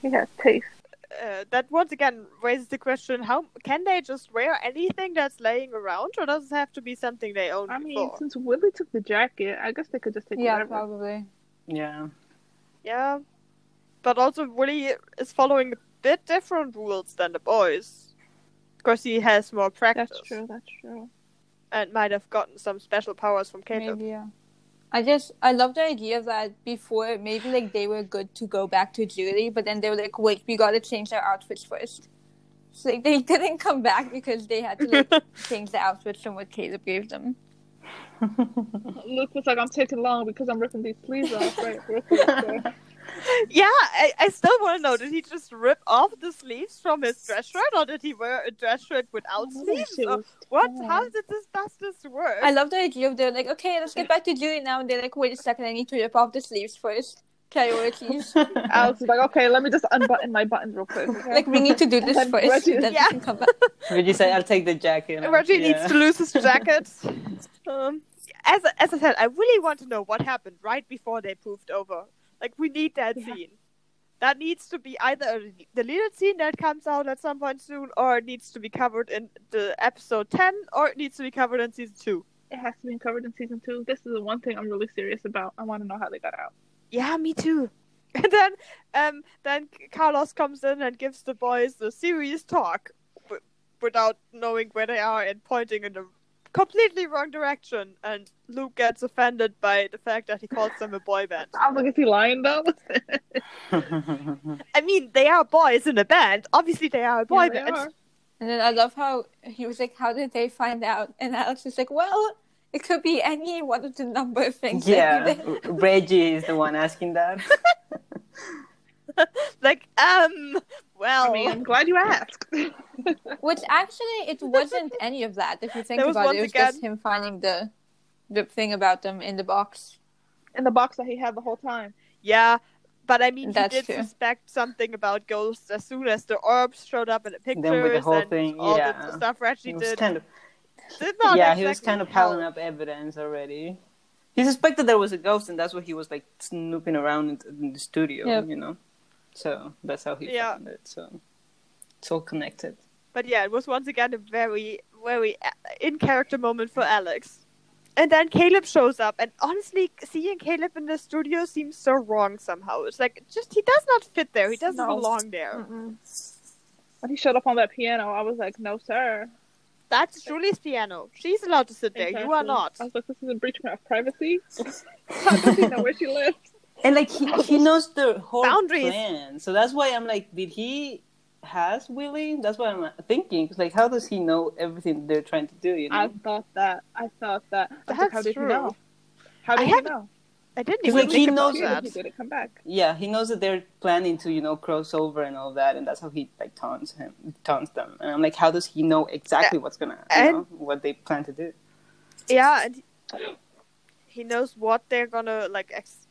He has taste. Uh, that once again raises the question: How can they just wear anything that's laying around, or does it have to be something they own I mean, before? since Willie took the jacket, I guess they could just take Yeah, whatever. probably. yeah. Yeah, but also Willie is following a bit different rules than the boys, because he has more practice That's true. That's true. and might have gotten some special powers from Caleb. Maybe yeah. I just I love the idea that before maybe like they were good to go back to Julie, but then they were like, wait, we gotta change our outfits first. So like they didn't come back because they had to like change the outfits from what Caleb gave them. Luke was like, "I'm taking long because I'm ripping these sleeves off." Right. real quick, so. Yeah, I, I still want to know: Did he just rip off the sleeves from his dress shirt, or did he wear a dress shirt without Oh, sleeves? Or what? torn. How did this does this work? I love the idea of they're like, okay, let's get back to Julie now, and they're like, wait a second, I need to rip off the sleeves first. Priorities. Alex is like, "Okay, let me just unbutton my buttons real quick." okay?" like we need to do this And first, Reggie- then Yeah. we can come back. Would you say I'll take the jacket? Reggie Yeah. needs to lose his jacket. um, as as I said, I really want to know what happened right before they proved over. Like we need that Yeah. scene. That needs to be either a deleted scene that comes out at some point soon, or it needs to be covered in the episode ten, or it needs to be covered in season two. It has to be covered in season two. This is the one thing I'm really serious about. I want to know how they got out. Yeah, me too. And then, um, then Carlos comes in and gives the boys a serious talk, w- without knowing where they are and pointing in the completely wrong direction. And Luke gets offended by the fact that he calls them a boy band. I was like, "Is he lying though?" I mean, they are boys in a band. Obviously, they are a boy Yeah, band. And then I love how he was like, how did they find out? And Alex was like, well, it could be any one of the number of things. yeah. Reggie is the one asking that. Like, um, well, I mean, I'm glad you asked. Which actually, it wasn't any of that. If you think about it, it was again- just him finding the the thing about them in the box. in the box that he had the whole time. yeah. But I mean, That's he did true. suspect something about ghosts as soon as the orbs showed up in the pictures Then with the whole and thing, all yeah. the stuff Reggie He was did. kind of did not yeah, he was kind of help. piling up evidence already. He suspected there was a ghost, and that's why he was like snooping around in, in the studio, Yep. you know. So that's how he Yeah. found it. So it's all connected. But yeah, it was once again a very, very uh, in character moment for Alex. And then Caleb shows up, and honestly, seeing Caleb in the studio seems so wrong somehow. It's like just he does not fit there. He doesn't No. belong there. Mm-mm. When he showed up on that piano, I was like, no, sir. That's Julie's piano. She's allowed to sit there. You are not. I was like, this is a breach of privacy. How does he know where she lives? And like he, he knows the whole Boundaries. plan, so that's why I'm like, did he has Willie? That's what I'm thinking. 'Cause, like, how does he know everything they're trying to do? You know, I thought that. I thought that. I was like, how did true. he know? How I did he haven't know? I didn't It's even like he think about knows He that. he didn't come back. yeah, he knows that they're planning to, you know, cross over and all that, and that's how he like taunts him, taunts them. And I'm like, how does he know exactly what's gonna, you and- know, what they plan to do? Yeah, and he knows what they're gonna like. Ex-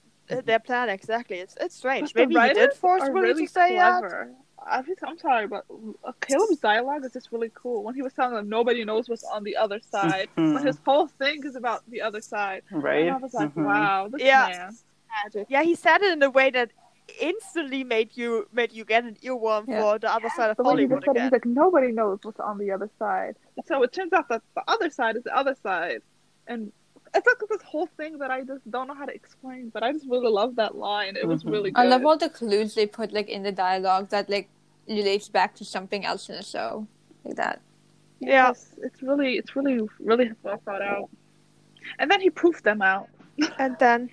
their plan exactly. It's it's strange. But Maybe he did force are Willie really to say that. clever. I think I'm sorry, but uh, Caleb's dialogue is just really cool. When he was telling them nobody knows what's on the other side, Mhm. but his whole thing is about the other side. Right? And I was like, Mhm. wow, this Yeah. man, magic. Yeah, he said it in a way that instantly made you made you get an earworm Yeah. for the other side of The way he Hollywood just said it, again. he's like, nobody knows what's on the other side. So it turns out that the other side is the other side, and it's like this whole thing that I just don't know how to explain. But I just really love that line. It was Mhm. really good. I love all the clues they put like in the dialogue that like relates back to something else in the show, like that. Yeah. Yes, it's really, it's really, really well thought out. And then he poofed them out. And then,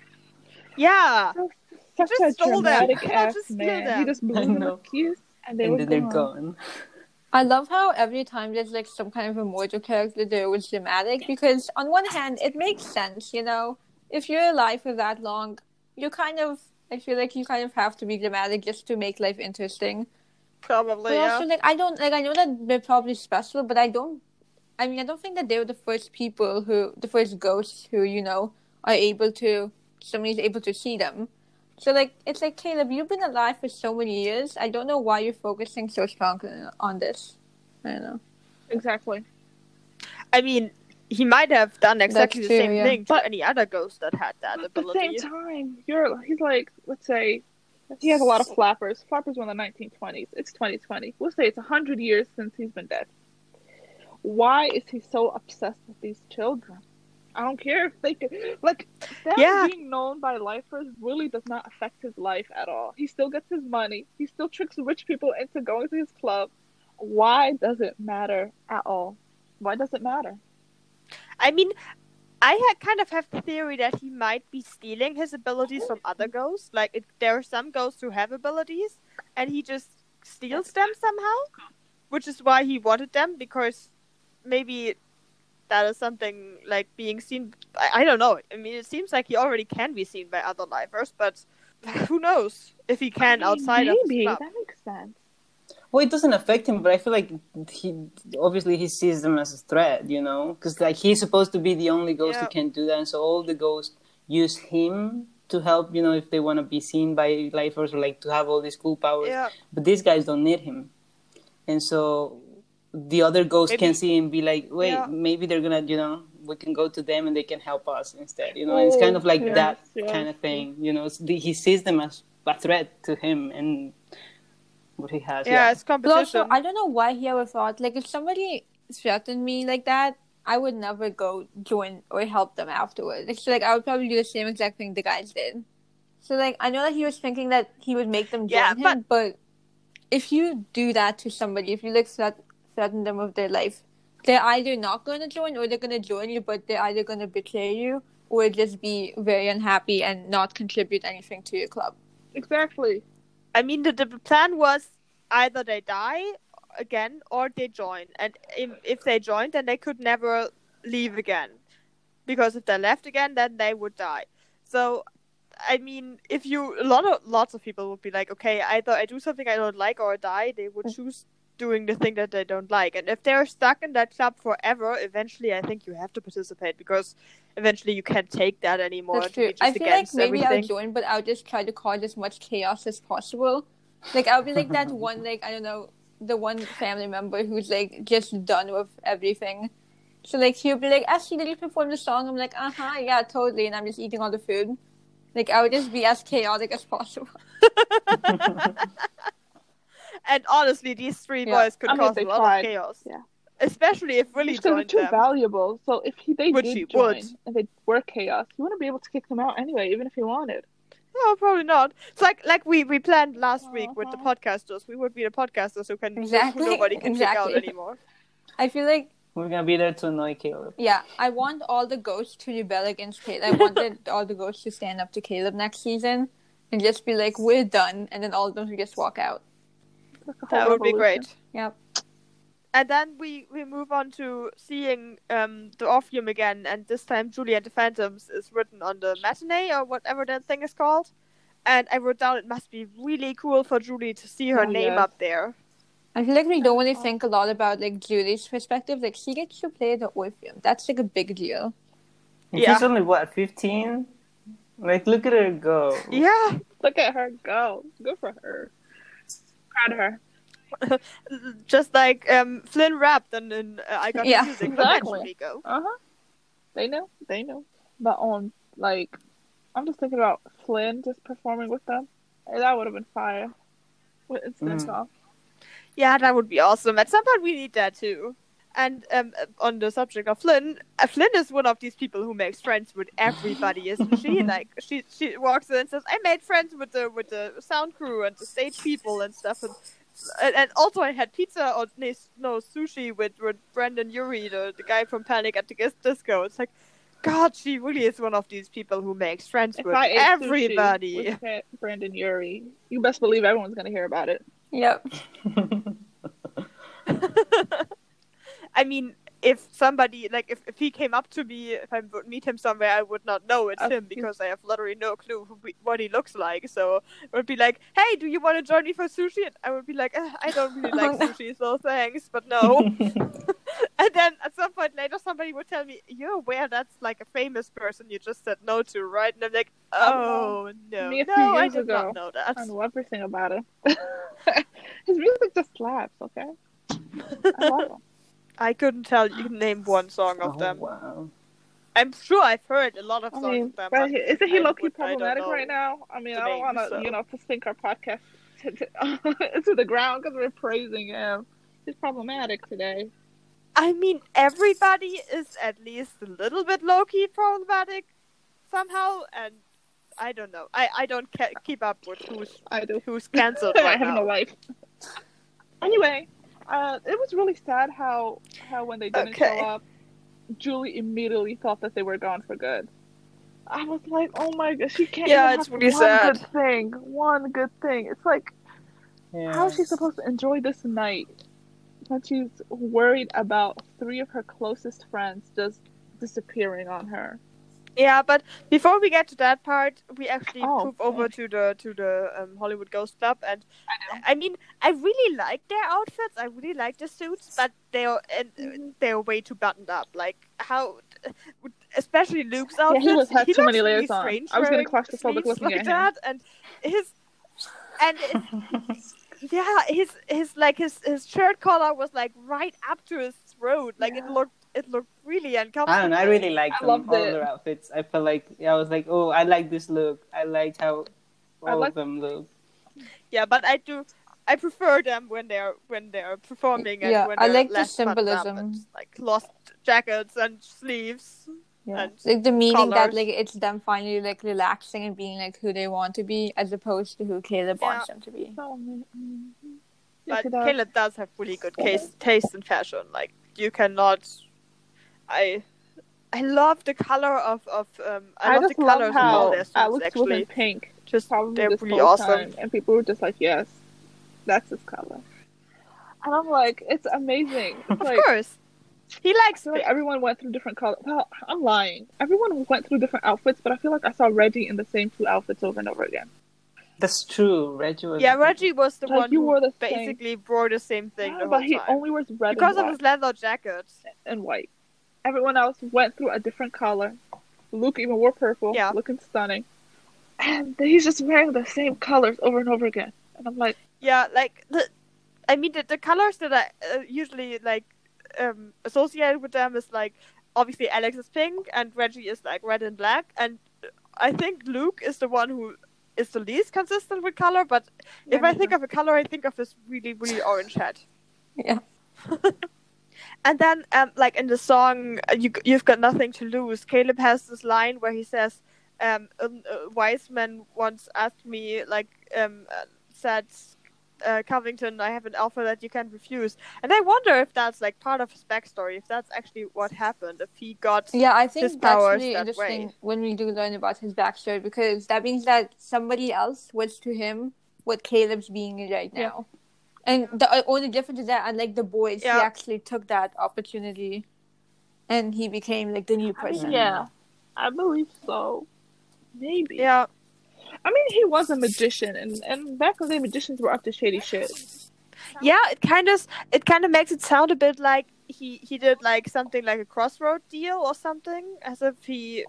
yeah, So, such just a stole them. dramatic Why not ass just steal man. them? He just blew I them know. a kiss, and they and were then they're gone. I love how every time there's like some kind of a mortal character, there was dramatic because on one hand, it makes sense, you know, if you're alive for that long, you kind of, I feel like you kind of have to be dramatic just to make life interesting. probably. But Yeah. also, like, I don't, like, I know that they're probably special, but I don't, I mean, I don't think that they were the first people who, the first ghosts who, you know, are able to, somebody's able to see them. So, like, it's like, Caleb, you've been alive for so many years. I don't know why you're focusing so strongly on this. I don't know. Exactly. I mean, he might have done exactly the true, same yeah. thing to But- any other ghost that had that ability. At the same time, you're he's like, let's say, he has a lot of flappers. Flappers were in the 1920s. It's 2020. We'll say it's 100 years since he's been dead. Why is he so obsessed with these children? I don't care if they could, like, them Yeah. being known by lifers really does not affect his life at all. He still gets his money. He still tricks rich people into going to his club. Why does it matter at all? Why does it matter? I mean, I had kind of have the theory that he might be stealing his abilities from other ghosts. Like, it, there are some ghosts who have abilities, and he just steals them somehow, which is why he wanted them because maybe that is something like being seen. I, I don't know. I mean, it seems like he already can be seen by other lifers, but who knows if he can I mean, outside of his maybe that makes sense. Well, it doesn't affect him, but I feel like he obviously he sees them as a threat, you know, because like he's supposed to be the only ghost Yeah. who can do that, and so all the ghosts use him to help, you know, if they want to be seen by lifers or like to have all these cool powers. Yeah. But these guys don't need him, and so the other ghosts Maybe- can see and be like, wait, Yeah. maybe they're gonna, you know, we can go to them and they can help us instead, you know. and it's oh, kind of like yes, that yes. kind of thing, you know. The, he sees them as a threat to him and what he has. Yeah, it's competition. also, I don't know why he ever thought like if somebody threatened me like that, I would never go join or help them afterwards. It's like I would probably do the same exact thing the guys did. So like I know that he was thinking that he would make them join Yeah, him, but if you do that to somebody, if you like threat- threaten them with their life, they're either not going to join or they're going to join you, but they're either going to betray you or just be very unhappy and not contribute anything to your club. Exactly. I mean, the, the plan was either they die again or they join. And if, if they joined, then they could never leave again. Because if they left again, then they would die. So, I mean, if you, a lot of, lots of people would be like, okay, either I do something I don't like or I die, they would mm. choose doing the thing that they don't like. And if they're stuck in that club forever, eventually I think you have to participate because eventually you can't take that anymore. That's true. I feel like against maybe I'll join, but I'll just try to cause as much chaos as possible. Like I'll be like that one, like I don't know, the one family member who's like just done with everything. So like he'll be like, "Ashley, did you perform the song?" I'm like, "Uh huh, yeah, totally," and I'm just eating all the food. Like I would just be as chaotic as possible. And honestly, these three Yeah. boys could I mean, cause a lot tried. of chaos. Yeah. Especially if Willie Just they're joined too them. valuable. So if he, they Which did he join would. and they were chaos, you wouldn't be able to kick them out anyway, even if you wanted. No, probably not. It's like like we we planned last week with the Uh-huh. podcasters. We would be the podcasters who can Exactly, who nobody can exactly. pick out anymore. I feel like We're gonna be there to annoy Caleb. yeah, I want all the ghosts to rebel against Caleb. I wanted all the ghosts to stand up to Caleb next season and just be like, "We're done," and then all of them to just walk out. Like a whole That would be great. Yep. And then we we move on to seeing um the Orpheum again, and this time Julie and the Phantoms is written on the matinee or whatever that thing is called. And I wrote down it must be really cool for Julie to see her Oh, name yes. up there. I feel like we don't really think a lot about like Julie's perspective. Like she gets to play the Orpheum. That's like a big deal. Yeah. She's only what, fifteen? Like look at her go. Yeah, Look at her go. Good for her. Proud of her. just like um Flynn rapped and in uh, I got Yeah, the music exactly. from Go. Uh huh. They know. They know. But on like, I'm just thinking about Flynn just performing with them. That would have been fire. With instant Mm. Yeah, that would be awesome. At some point, we need that too. And um, on the subject of Flynn, uh, Flynn is one of these people who makes friends with everybody, isn't she? like she she walks in and says, "I made friends with the with the sound crew and the stage people and stuff." And and, and also, I had pizza or no, no sushi with with Brendon Urie, the, the guy from Panic at the Dis- Disco. It's like, God, she really is one of these people who makes friends If with I ate everybody. sushi with Brendon Urie, you best believe everyone's gonna hear about it. Yep. I mean, if somebody like if, if he came up to me, if I would meet him somewhere, I would not know it's Uh, him because I have literally no clue we- what he looks like. So it would be like, "Hey, do you want to join me for sushi?" And I would be like, "Uh, "I don't really like Oh, sushi, so thanks, but no." and then at some point later, somebody would tell me, "You're aware that's like a famous person you just said no to, right?" And I'm like, "Oh no, Me a few no, I did ago. not know that." I know everything about him. His music just slaps. Okay. I love him. I couldn't tell you name one song of oh, them. wow. I'm sure I've heard a lot of songs I mean, of them. but isn't he low key would- I don't problematic right now? I mean, I don't want to, so. you know, to sink our podcast to, to, to the ground because we're praising him. He's problematic today. I mean, everybody is at least a little bit low key problematic somehow, and I don't know. I, I don't ca- keep up with who's I do. who's cancelled I have now. no life. Anyway, uh, it was really sad how how when they didn't Okay. show up, Julie immediately thought that they were gone for good. I was like, oh my god, she can't. Yeah, even it's have really one sad. good thing. One good thing. It's like, Yeah. how is she supposed to enjoy this night when she's worried about three of her closest friends just disappearing on her? Yeah, but before we get to that part, we actually Oh, move over to the to the um, Hollywood Ghost Club, and I, mean, I really like their outfits. I really like the suits, but they're and Mhm. they're way too buttoned up. Like how, especially Luke's Yeah, outfit. he was had too looks many really layers on. I was getting wearing claustrophobic sleeves looking like at him. and his and it, yeah, his his like his his shirt collar was like right up to his throat. Like it looked it looked really uncomfortable. I don't know. I really liked I them, loved all it. their outfits. I felt like I was like, oh, I like this look. I liked how all like- of them look. Yeah, but I do. I prefer them when they're when they're performing and Yeah, when I they're like the less buttoned up symbolism. like lost jackets and sleeves. Yeah. And Like the meaning that like it's them finally like relaxing and being like who they want to be as opposed to who Caleb Yeah. wants them to be. So, mm, mm, yes, but it does. Caleb does have really good case, taste in fashion. Like you cannot. I. I love the color of of um. I, I, love just the love colors of all how their suits. Alex was actually, in pink. just Probably they're this really whole awesome. time, and people were just like, "Yes, that's his color." And I'm like, "It's amazing." It's Of like, course, he I likes feel like everyone went through different colors. Well, I'm lying. Everyone went through different outfits, but I feel like I saw Reggie in the same two outfits over and over again. That's true. Reggie was. Yeah, Reggie was the Like, one you who wore the same- basically wore the same thing Yeah, the whole but he time only wears red because and of black his leather jacket. and white. Everyone else went through a different color. Luke even wore purple, Yeah. looking stunning. And he's just wearing the same colors over and over again. And I'm like, Yeah, like the, I mean the, the colors that I uh, usually like um associated with them is like obviously Alex is pink and Reggie is like red and black, and I think Luke is the one who is the least consistent with color. But if I think of a color, I think of this really really orange hat. Yeah. And then, um, like in the song, uh, you you've got nothing to lose. Caleb has this line where he says, um, a, a wise man once asked me, like, um, uh, said, uh, Covington, I have an offer that you can't refuse. And I wonder if that's like part of his backstory, if that's actually what happened, if he got. Yeah, I think his that's really that interesting way. when we do learn about his backstory because that means that somebody else was to him what Caleb's being right Yeah. Now. And the uh, only difference is that, unlike the boys, Yeah. he actually took that opportunity and he became like the new I mean, person. yeah, I believe so. Maybe. Yeah, I mean, he was a magician, and and back in the day, magicians were up to shady shit. yeah. It kind of it kind of makes it sound a bit like he he did like something like a crossroad deal or something, as if he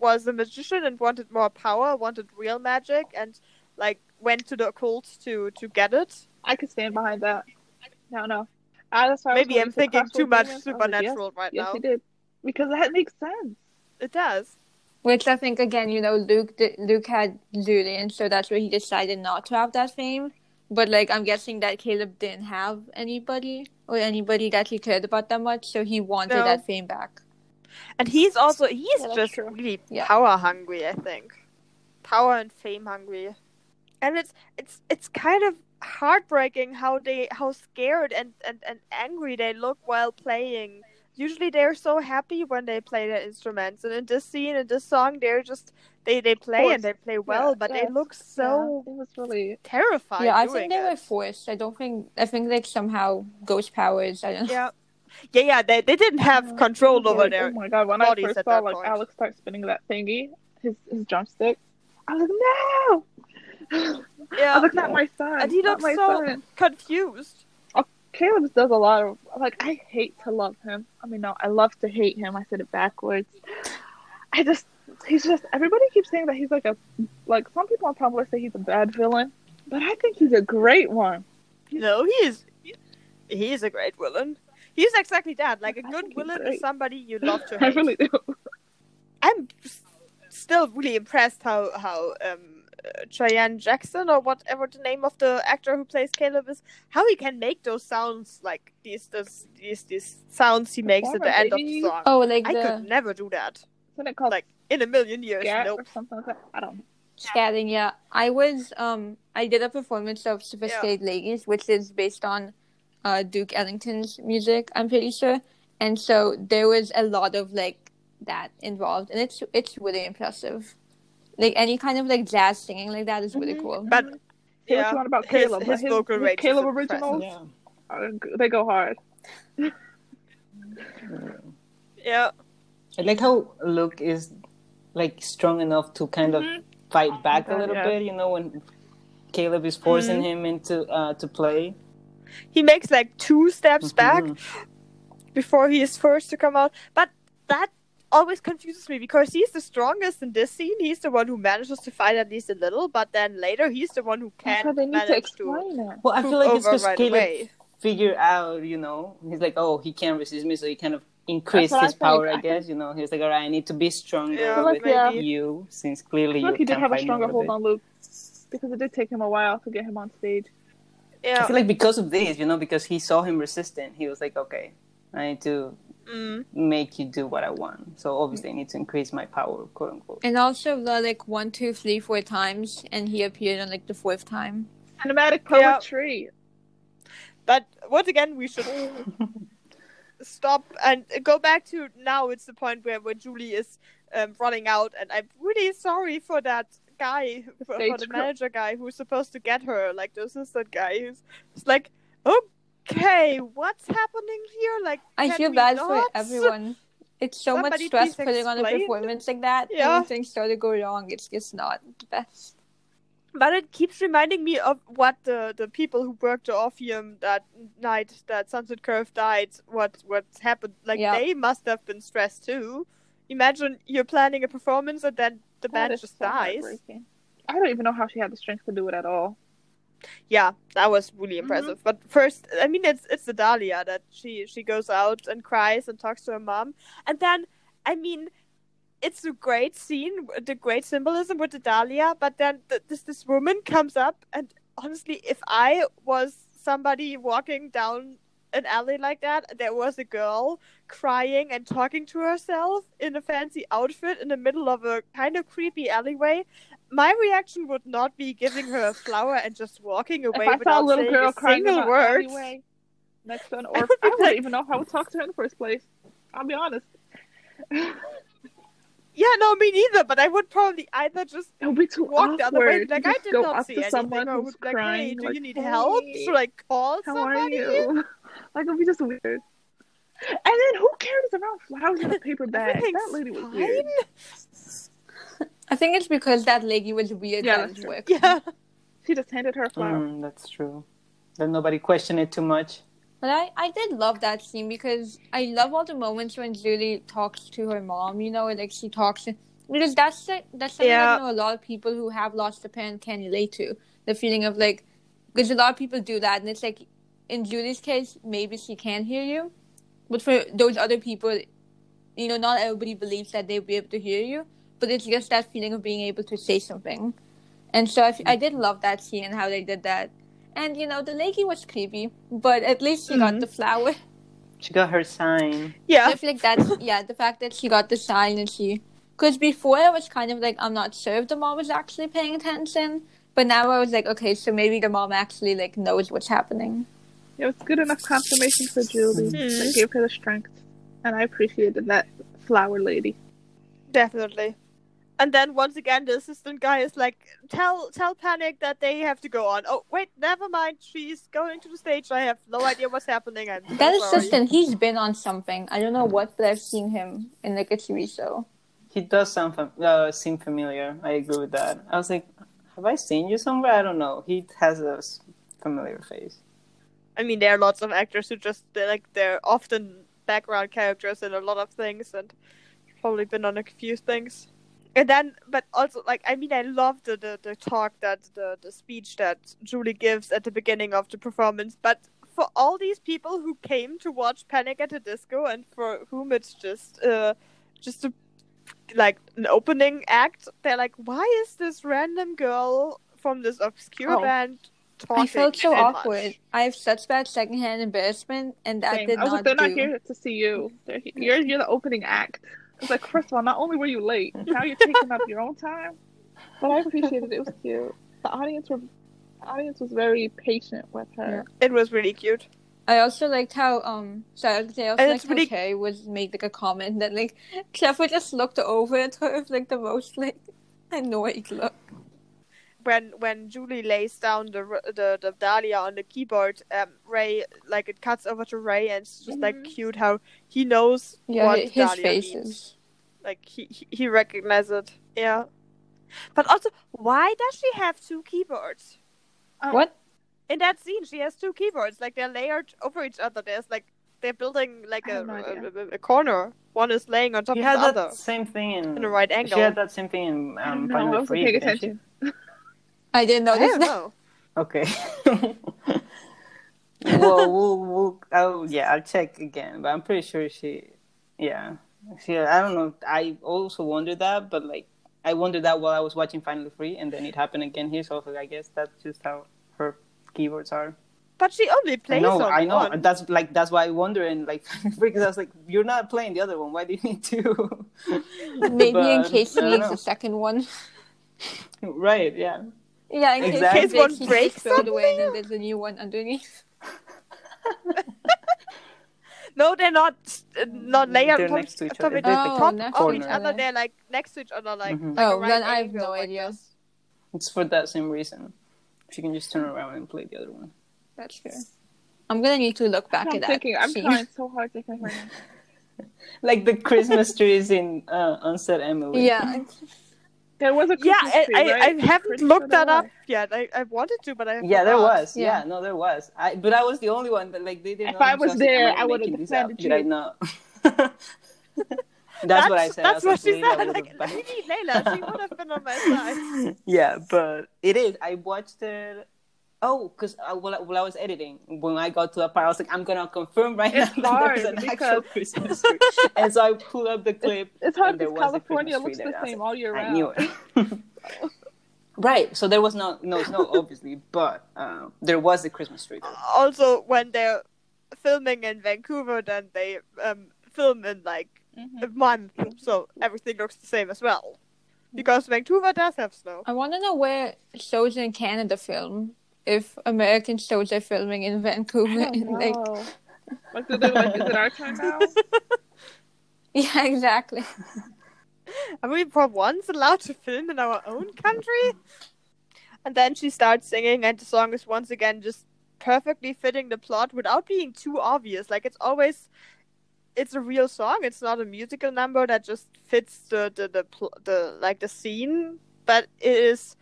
was a magician and wanted more power, wanted real magic, and like went to the occult to to get it. I could stand behind that. No, no. I, that's why I Maybe I'm thinking too much demons, I was like, yes, supernatural right Yes, now. he did. Because that makes sense. It does. Which I think again, you know, Luke di- Luke had Julian, so that's where he decided not to have that fame. But like, I'm guessing that Caleb didn't have anybody or anybody that he cared about that much, so he wanted No. that fame back. And he's also he's Yeah, just true. really Yeah. power hungry, I think. Power and fame hungry. And it's it's it's kind of heartbreaking how they how scared and, and, and angry they look while playing. Usually they're so happy when they play their instruments and in this scene in this song they're just they, they play and they play well, Yeah, but they look so yeah, it was really. terrified. yeah, I doing think they it. were forced. I don't think. I think like somehow ghost powers. I don't. Yeah. Yeah, yeah, they they didn't have control over like, their Oh my god! When I bodies first saw like point. Alex start spinning that thingy, his his drumstick, I was like, no. I Yeah. was like, not my son. And he looks my so son. confused. Caleb does a lot of like I hate to love him. I mean no, I love to hate him. I said it backwards. I just he's just everybody keeps saying that he's like a like some people on Tumblr say he's a bad villain, but I think he's a great one. No, he is. He is a great villain. He's exactly that. Like a I good villain is somebody you love to I hate. really do. I'm still really impressed how how um Cheyenne Jackson or whatever the name of the actor who plays Caleb is, how he can make those sounds like these these these, these sounds he makes at the end of the song. Oh, like I the could never do that. Isn't it called Like in a million years. Scat Nope. or something like that? I don't know. scatting. Yeah, I was. Um, I did a performance of "Sophisticated Ladies," which is based on uh, Duke Ellington's music. I'm pretty sure, and so there was a lot of like that involved, and it's it's really impressive. Like any kind of like jazz singing like that is really Mhm. cool. But Say what yeah, you want about his- Caleb, his but his, vocal his range Caleb originals, Yeah. are, they go hard. yeah, I like how Luke is like strong enough to kind of fight back a little yeah. bit. You know when Caleb is forcing him into uh, to play. he makes like two steps back Mhm. before he is forced to come out. But that always confuses me because he's the strongest in this scene. He's the one who manages to fight at least a little, but then later he's the one who That's why can't they need to manage to. explain it. Well, I feel like it's over because right Caleb away. figured out, you know, he's like, oh, he can't resist me, so he kind of increased what I his think. power. I I guess, you know, he's like, all right, I need to be stronger Yeah, with maybe. you, since clearly you like he did have a stronger hold on Luke because it did take him a while to get him on stage. Yeah. I feel like because of this, you know, because he saw him resistant, he was like, okay, I need to Mm. make you do what I want. So obviously, I need to increase my power, quote unquote. And also the like one, two, three, four times, and he appeared on like the fourth time. Cinematic Yeah. poetry. But once again, we should stop and go back to now. It's the point where, where Julie is um, running out, and I'm really sorry for that guy, for, for the manager guy who's supposed to get her, like the assistant guy. Who's like, like, okay, what's happening here? Like, I feel we bad for everyone. It's so much stress please putting on a performance like that. Yeah. And when things start to go wrong, it's just not the best. But it keeps reminding me of what the, the people who worked the Orpheum that night that Sunset Curve died, what what happened. Like Yeah. they must have been stressed too. Imagine you're planning a performance and then the That band just so dies. I don't even know how she had the strength to do it at all. Yeah, that was really Mm-hmm. impressive. But first, I mean, it's it's the Dahlia that she she goes out and cries and talks to her mom, and then I mean, it's a great scene, the great symbolism with the Dahlia. But then th- this this woman comes up, and honestly, if I was somebody walking down an alley like that, there was a girl crying and talking to herself in a fancy outfit in the middle of a kind of creepy alleyway, my reaction would not be giving her a flower and just walking away if I saw a little saying girl a single word. alleyway next to an I Orpheum, would be I wouldn't like- even know how to talk to her in the first place. I'll be honest. Yeah, no, me neither. But I would probably either just walk awkward. the other way. Like I did not see anything. someone I who's would be like, crying. hey, do like, you need hey, help? Should I call How somebody? are you? like it would be just weird. And then who carries around flowers in a paper bag? That lady was fine. weird. I think it's because that lady was weird Yeah, at that's true. Yeah. She just handed her a flower. Mm, that's true. Then nobody questioned it too much. But I, I did love that scene because I love all the moments when Julie talks to her mom, you know, like she talks because that's the, that's something Yeah. that you know a lot of people who have lost a parent can relate to. The feeling of like, because a lot of people do that, and it's like, in Julie's case, maybe she can hear you, but for those other people, you know, not everybody believes that they'll be able to hear you, but it's just that feeling of being able to say something. And so I did love that scene and how they did that. And you know, the lady was creepy, but at least she got Mhm. the flower. She got her sign. Yeah. I feel like that's yeah, the fact that she got the sign and she, because before I was kind of like I'm not sure if the mom was actually paying attention, but now I was like okay, so maybe the mom actually like knows what's happening. It was good enough confirmation for Julie. Mhm. That gave her the strength. And I appreciated that flower lady. Definitely. And then once again, the assistant guy is like, "Tell, tell Panic that they have to go on." Oh, wait, never mind. She's going to the stage. I have no idea what's happening. I'm so That sorry. assistant, he's been on something. I don't know what, but I've seen him in like a TV show. He does sound fam- uh, seem familiar. I agree with that. I was like, have I seen you somewhere? I don't know. He has a familiar face. I mean, there are lots of actors who just they're like they're often background characters in a lot of things, and probably been on a few things. And then, but also, like, I mean, I love the, the, the talk that the, the speech that Julie gives at the beginning of the performance. But for all these people who came to watch Panic at the Disco and for whom it's just uh just a like an opening act, they're like, why is this random girl from this obscure Oh. band talking? I felt so much?" awkward. I have such bad secondhand embarrassment, and that Same. did I was not they're do. not here to see you. They're he- you're you're the opening act. It's like, first of all, not only were you late, now you're taking up your own time. But I appreciated it. It was cute. The audience were, the audience was very patient with her. It was really cute. I also liked how um sorry, I was gonna say, I also And liked it's how really- Carrie was made like a comment that like Trevor just looked over at her with like the most like annoyed look. When when Julie lays down the the the Dahlia on the keyboard, um, Ray like it cuts over to Ray, and it's just like Mhm. cute how he knows Yeah, what his Dahlia faces. means. Like he he- he recognizes it. Yeah, but also why does she have two keyboards Um, What? in that scene? She has two keyboards, like they're layered over each other. There's like they're building like I a, have no idea. a, a- a corner. One is laying on top She of the other same thing in, in the right angle. She had that same thing in um, don't know. I Final wasn't Free. Paying didn't she? I didn't notice don't that. know. Okay. well, we'll, we'll, oh yeah, I'll check again, but I'm pretty sure she, yeah, she. I don't know. I also wondered that, but like, I wondered that while I was watching Finally Free, and then it happened again here. So I was like, I guess that's just how her keyboards are. But she only I plays know, on I know. one. That's like that's why I wonder and like because I was like, you're not playing the other one. Why do you need two? Maybe in case I he don't needs a second one. right? Yeah. Yeah, in Exactly. case, In one he breaks throw away and then there's a new one underneath. No, they're not uh, not layered They're on top, next to each top other. of Oh, top next of each each other. other. They're like next to each other, like, Mhm. like Oh, right then I have no like idea. this. It's for that same reason. She can just turn around and play the other one. That's fair. I'm gonna need to look back I'm at that. thinking, I'm trying so hard to think right now. Like the Christmas trees in uh, Unset Emily. Yeah, There was a Yeah, Christmas I, tree, I, right? I haven't looked that up was. yet. I, I wanted to, but I Yeah, there forgot. was. Yeah. Yeah. no, there was. I but I was the only one that like they didn't. If I was there, Am I would've making this up? defended Did I you. not? that's, what I said. That's was what like, she "Laila said. would've Like, backed we need Laila. She would have been on my side. yeah, but it is. I watched it. Oh, because I, while, I- while I was editing, when I got to that part, I was like, I'm gonna confirm right It's now that there's hard an actual because- Christmas tree. and so I pulled up the clip. It's hard because California looks the there. I was same like, all year round. I round. knew it. right. So there was no no snow, obviously, but uh, there was a Christmas tree there. Also, when they're filming in Vancouver, then they um, film in like Mm-hmm. a month, so everything looks the same as well. Because Vancouver does have snow. I want to know where shows in Canada film. If American shows are filming in Vancouver, oh, I don't like know. Like, do they like? Is it our time now? yeah, exactly. Are we for once allowed to film in our own country? And then she starts singing, and the song is once again just perfectly fitting the plot without being too obvious. Like it's always, it's a real song. It's not a musical number that just fits the the the, pl- the like the scene, but it is,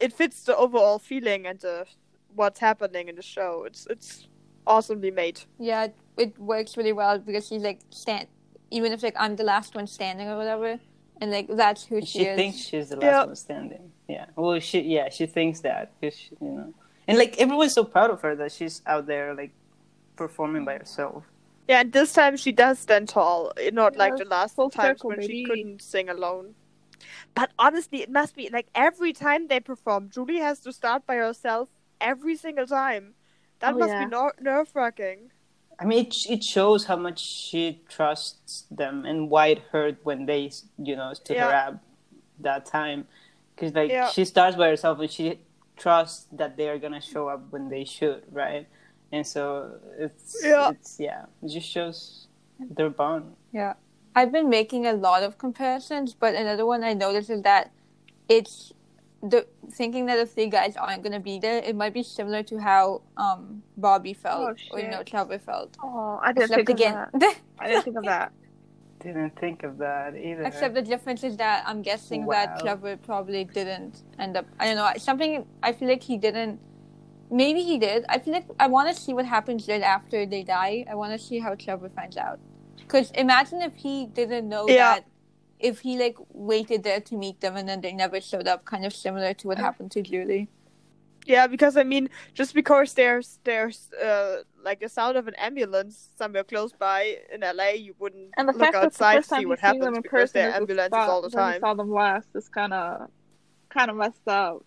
it fits the overall feeling and the what's happening in the show. It's it's awesomely made. Yeah, it, it works really well because she's like stand, even if like I'm the last one standing or whatever, and like that's who she, She is. thinks she's the last Yeah. one standing. Yeah. Well, she yeah she thinks that because you know, and like everyone's so proud of her that she's out there like performing by herself. Yeah, and this time she does stand tall, eh, not like the last full times circle, when she couldn't sing alone. But honestly, it must be like every time they perform, Julie has to start by herself every single time. That Oh, must yeah. be no- nerve wracking. I mean, it, it shows how much she trusts them and why it hurt when they, you know, stood her Yeah. up that time. Because, like, Yeah. she starts by herself and she trusts that they are going to show up when they should, right? And so it's, Yeah. it's, yeah, it just shows their bond. Yeah. I've been making a lot of comparisons, but another one I noticed is that it's the thinking that the three guys aren't gonna be there, it might be similar to how um Bobby felt Oh, or you know shit. Trevor felt. Oh, I didn't Except think again of that. I didn't think of that. Didn't think of that either. except the difference is that I'm guessing Wow. that Trevor probably didn't end up I don't know, something I feel like he didn't maybe he did. I feel like I wanna see what happens right after they die. I wanna see how Trevor finds out. Cause imagine if he didn't know Yeah. that if he like waited there to meet them and then they never showed up, kind of similar to what happened to Julie. Yeah, because I mean, just because there's there's uh like the sound of an ambulance somewhere close by in LA, you wouldn't And look fact that the outside first to see what see them happens in because person there is are the ambulances spot all the time. saw them last is kind of kind of messed up.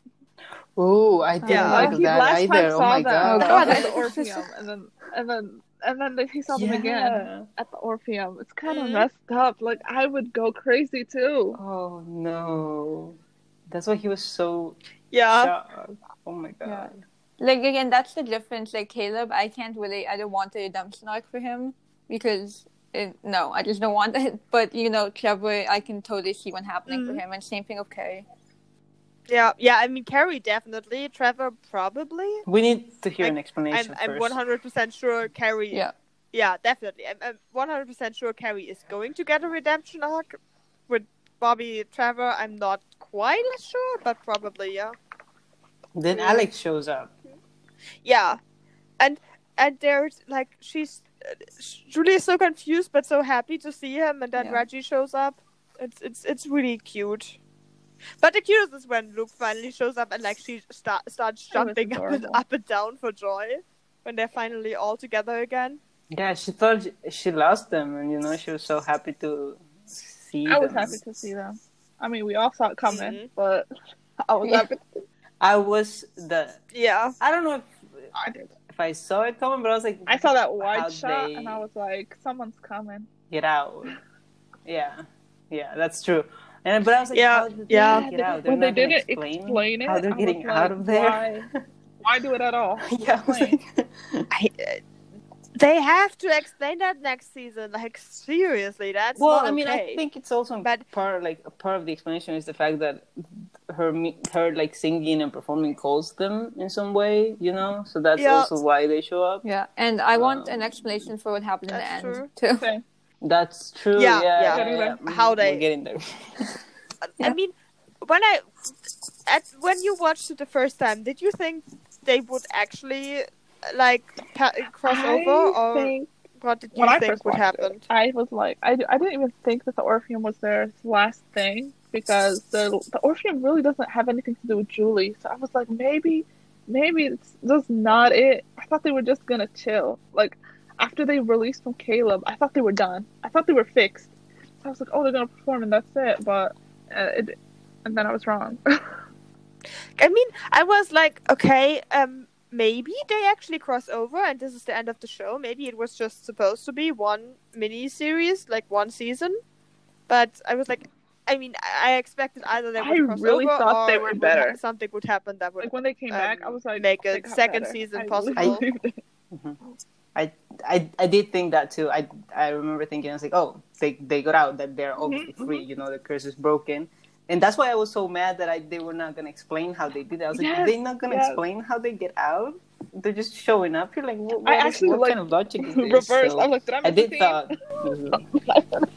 Oh, I didn't Yeah. like Like, that last either. time Oh saw my them god. Oh, God. at the Orpheum, and then and then and then he saw them again at the Orpheum. It's kind of Mhm. messed up. Like I would go crazy too. Oh no. That's why he was so Yeah, shocked. Oh my god. Yeah. Like again, that's the difference. Like Caleb, I can't really. I don't want a redemption arc for him because it, no, I just don't want it. But you know, Trevor, I can totally see what happening for Mhm. him, and same thing of Carrie. Yeah, yeah. I mean, Carrie definitely, Trevor probably. We need to hear an explanation I'm I'm 100 percent sure Carrie. Yeah. yeah, definitely. I'm, I'm 100 percent sure Carrie is going to get a redemption arc with Bobby Trevor. I'm not quite sure, but probably yeah. Then Mm. Alex shows up. Yeah, and and there's like she's uh, Julie is so confused but so happy to see him, and then Yeah. Reggie shows up. It's it's it's really cute. But the cutest is when Luke finally shows up and like she start, starts jumping up and, up and down for joy when they're finally all together again. Yeah, she thought she- she lost them, and you know she was so happy to see I was happy to see them. I mean, we all saw it coming, Mhm. but I was Yeah. happy. I was the. Yeah, I don't know if I did. if I saw it coming, but I was like, I saw that wide shot, they and I was like, "Someone's coming." get out. Yeah, yeah, that's true. And but I was like, Yeah, how did yeah. they get out? They're when they not gonna didn't explain, explain, it, how they're I getting was out of there. Why? Why do it at all? yeah, I was like, I, uh, they have to explain that next season. Like seriously, that's well, not I mean, okay. I think it's also But- part like part of the explanation is the fact that her her like singing and performing calls them in some way, you know. So that's Yeah. also why they show up. Yeah, and I want Um, an explanation for what happened in the that's end too. Okay. That's true. Yeah, Yeah, yeah. yeah, yeah. How they- We're getting there. I mean, when I at when you watched it the first time, did you think they would actually like pa- cross I over, or think what did you when think would happen? it, I was like, I, I didn't even think that the Orpheum was their last thing because the the Orpheum really doesn't have anything to do with Julie. So I was like, maybe, maybe it's just not it. I thought they were just gonna chill. Like after they released from Caleb, I thought they were done. I thought they were fixed. So I was like, oh, they're gonna perform and that's it. But uh, it, and then I was wrong. I mean, I was like, okay, um, maybe they actually cross over and this is the end of the show. Maybe it was just supposed to be one mini series, like one season. But I was like, I mean, I I expected either they would I cross really over thought or they were it would better. ha- something would happen that would Like when they came back, I um, was like, make a second better. season I really possible. believed it. I, I I did think that too. I I remember thinking I was like, oh, they they got out that they're obviously Mhm, free. You know, the curse is broken, and that's why I was so mad that I they were not gonna explain how they did it. I was like, Yes, they're not gonna yes. explain how they get out. They're just showing up. You're like, what, I actually, what like, kind of logic is this? Reverse. So I was like, did I I did thought.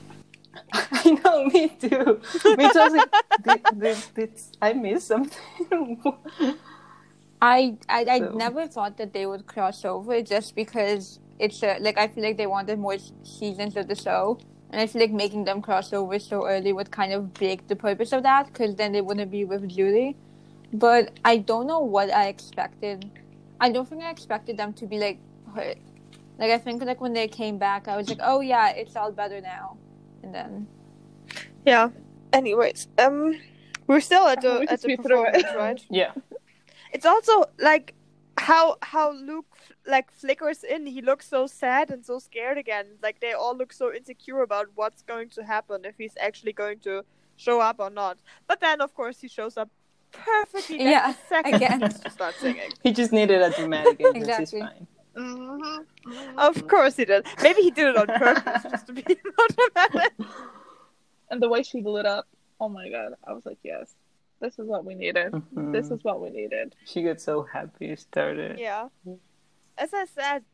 I know, me too. Me too. I was like, did, did, did I miss something? I I, I So- never thought that they would cross over just because it's a, like I feel like they wanted more seasons of the show, and I feel like making them cross over so early would kind of break the purpose of that because then they wouldn't be with Julie. But I don't know what I expected. I don't think I expected them to be like hurt. Like I think like when they came back, I was like, oh yeah, it's all better now, and then Yeah. Anyways, um, we're still at the at the speed performance, right? yeah. It's also like how how Luke f- like flickers in. He looks so sad and so scared again. Like they all look so insecure about what's going to happen if he's actually going to show up or not. But then, of course, he shows up perfectly. Like, Yeah, second again. he to start singing. He just needed a dramatic entrance. Exactly. It's fine. Mhm. Of course he did. Maybe he did it on purpose just to be more dramatic. And the way she lit up, oh my god! I was like, yes, this is what we needed. Mhm. This is what we needed. She got so happy. Started. Yeah. As I said,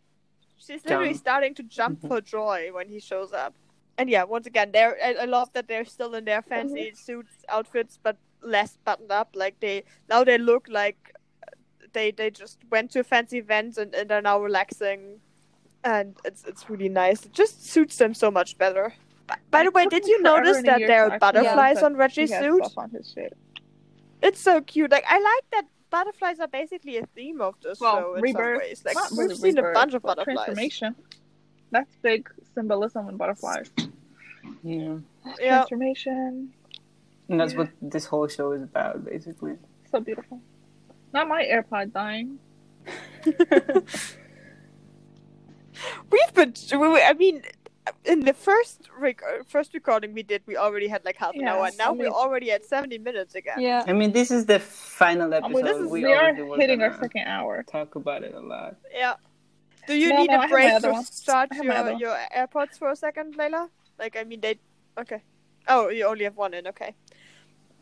she's literally Jump. starting to jump mm-hmm. for joy when he shows up. And yeah, once again, they're I, I love that they're still in their fancy suits outfits, but less buttoned up. Like they now they look like they they just went to a fancy event and, and are now relaxing, and it's it's really nice. It just suits them so much better. By, by the way, did you notice that there are butterflies notice on Reggie's suit? on his shit. It's so cute. Like I like that butterflies are basically a theme of this Well, show in rebirth. some ways. Like Not we've really seen a bunch of butterflies. Transformation. That's big symbolism in butterflies. Yeah. Yeah. Transformation. And that's Yeah. what this whole show is about, basically. So beautiful. Not my AirPod dying. We've been. I mean, in the first rec- uh, first recording we did, we already had like half an Yeah, hour. Now I mean- we're already at seventy minutes again. yeah. I mean, this is the final I episode. mean, this is we we are hitting our second hour. Talk about it a lot. Yeah. Do you No, need no, I a have my break to start I have my other your, one. your AirPods for a second, Laila? Like, I mean, they. Okay. Oh, you only have one in. Okay.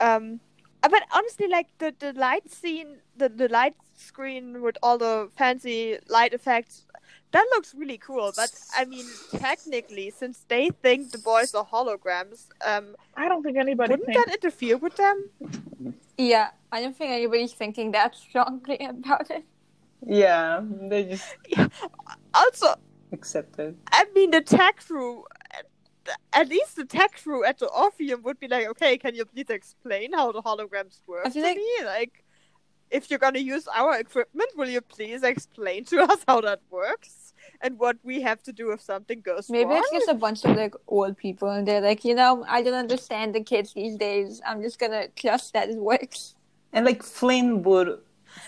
Um, uh, but honestly, like the the light scene, the the light screen with all the fancy light effects, that looks really cool. But I mean, technically, since they think the boys are holograms, um, I don't think anybody wouldn't thinks that interfere with them? Yeah, I don't think anybody's thinking that strongly about it. Yeah, they just Also, accepted. I mean, the tech crew, at least the tech crew at the Orpheum would be like, okay, can you please explain how the holograms work I feel to like- me? Like, if you're gonna use our equipment, will you please explain to us how that works and what we have to do if something goes Maybe wrong? Maybe it's just a bunch of like old people, and they're like, you know, I don't understand the kids these days. I'm just gonna trust that it works. And like Flynn would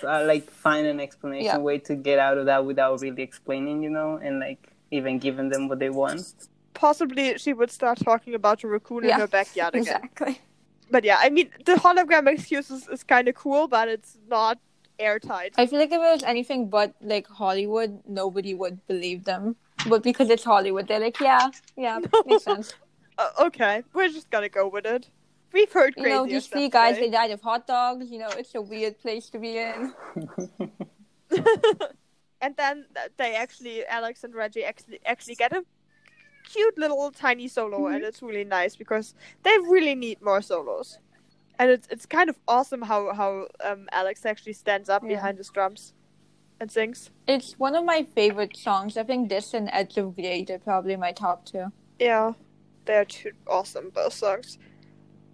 uh, like find an explanation Yeah. way to get out of that without really explaining, you know, and like even giving them what they want. Possibly she would start talking about a raccoon in her backyard again. Exactly. But yeah, I mean, the hologram excuse is, is kind of cool, but it's not airtight. I feel like if it was anything but like Hollywood, nobody would believe them. But because it's Hollywood, they're like, yeah, yeah, makes sense. Uh, okay, we're just gonna go with it. We've heard crazy. You crazy know, these stuff three guys, today. they died of hot dogs. You know, it's a weird place to be in. and then they actually Alex and Reggie actually actually get a cute little tiny solo, and it's really nice because they really need more solos. And it's it's kind of awesome how how um, Alex actually stands up Yeah. behind his drums and sings. It's one of my favorite songs. I think this and Edge of Great are probably my top two. Yeah, they're two awesome both songs.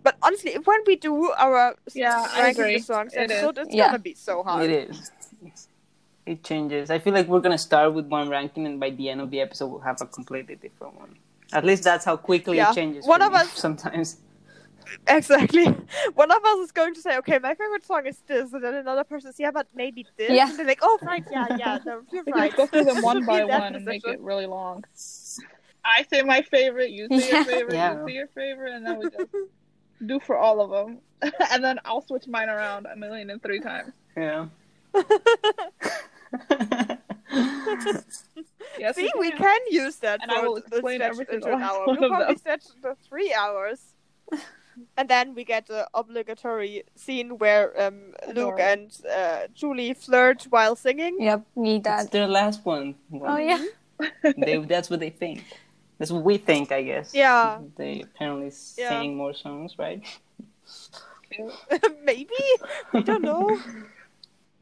But honestly, when we do our Yeah, I ranking agree. songs It is. episode, it's Yeah. gonna be so hard. It is. It changes. I feel like we're gonna start with one ranking, and by the end of the episode, we'll have a completely different one. At least that's how quickly Yeah. it changes. One for of me us- sometimes. exactly. One of us is going to say, "Okay, my favorite song is this," and then another person says, "Yeah, but maybe this." Yeah. And they're like, "Oh, right, yeah, yeah, no, you're right." go through them one by one and make it really long. I say my favorite, you say Yeah. your favorite, Yeah. you say your favorite, and then we just do for all of them. and then I'll switch mine around a million and three times. Yeah. Yes, See, we can. can use that And for I will the explain stretch every into single an hour. We'll probably them. stretch the three hours. And then we get the obligatory scene where um, Luke and uh, Julie flirt while singing. Yep, need That's that. their last one. Oh yeah. They, that's what they think. That's what we think, I guess. Yeah. They apparently Yeah. sang more songs, right? Maybe we don't know.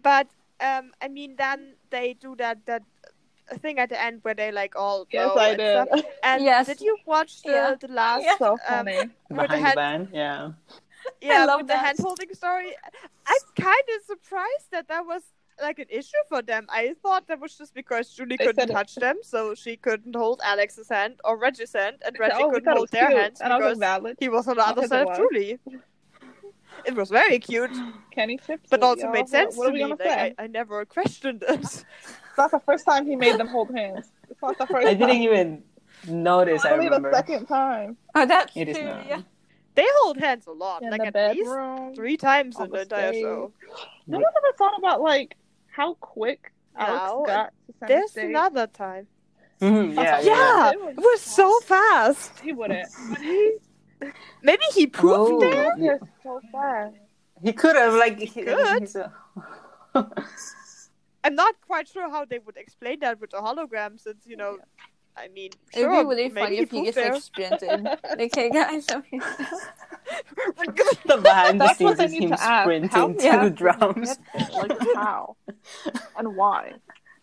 But um, I mean, then they do that that thing at the end where they like all Yes, I and did. stuff. And Yes. did you watch the Yeah. the last? Yeah. so Um, funny. With the Behind the hand- band, yeah. yeah, love with the that. hand holding story. I'm kind of surprised that that was like an issue for them. I thought that was just because Julie They couldn't said it- touch them, so she couldn't hold Alex's hand or Reggie's hand, and Reggie oh, couldn't hold their cute. hands and I was because valid. he was on the other side of. Julie. It was very cute, Kenny Chips. but also y'all. made sense What, what to are we me. gonna Like. I, I never questioned it. It's not the first time he made them hold hands. It's not the first I time. didn't even notice, I Only the second time. Oh, that's It is true. not. Yeah. They hold hands a lot, In like the at least three times on in the the entire stage. show. No one ever thought about like how quick Alex Now, got to center There's stage. another time. Mhm, yeah, Yeah. Yeah, It was- it was so fast. He wouldn't. But he Maybe he proved Oh. there. got so fast. He could have, like, he, Could. he's a- I'm not quite sure how they would explain that with a hologram, since you know, I mean, It'd sure, be really funny if he gets just there. like sprinted. like, hey guys, I'm here. the behind the scenes they is him to sprinting How to Yeah. the drums. Like how and why?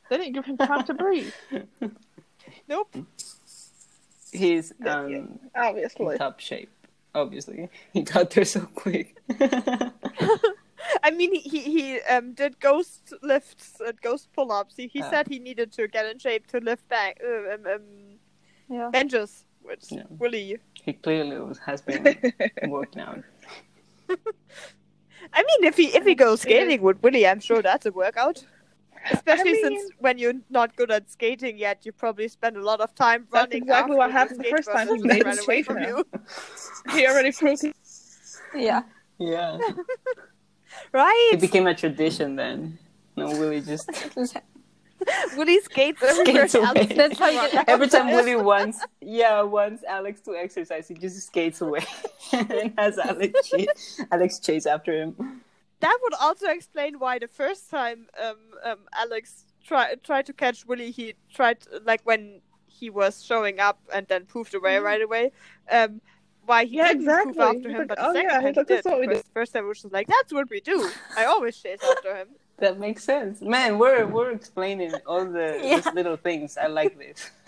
They didn't give him time to breathe. Nope. He's um, yeah. Obviously. in top shape. Obviously, he got there so quick. I mean, he he, he um did ghost lifts and ghost pull-ups. He he Ah. said he needed to get in shape to lift back uh, um, um, Yeah. benches, which Yeah. really. he clearly was- has been working out. I mean, if he if he goes skating with Willie, I'm sure that's a workout. Especially mean- since when you're not good at skating yet, you probably spend a lot of time That's running. exactly what after happened the first time versus he made ran away from him. you. he already proved it. Yeah. Yeah, Right? it became a tradition then. No, Willie just Willie skates everywhere. Skates away. Alex That's how you get- every time Willie wants, yeah, wants Alex to exercise, he just skates away and has Alex chase, Alex chase after him. That would also explain why the first time um, um, Alex tried tried to catch Willie, he tried like when he was showing up and then poofed away Mhm. right away. Um, why he Yeah, didn't exactly. poof after He's him, like, but the "Oh, second yeah," time he like, did. what we because the first time it was just like, "That's what we do." I always chase after him. That makes sense, man. We're we're explaining all the Yeah. these little things. I like this.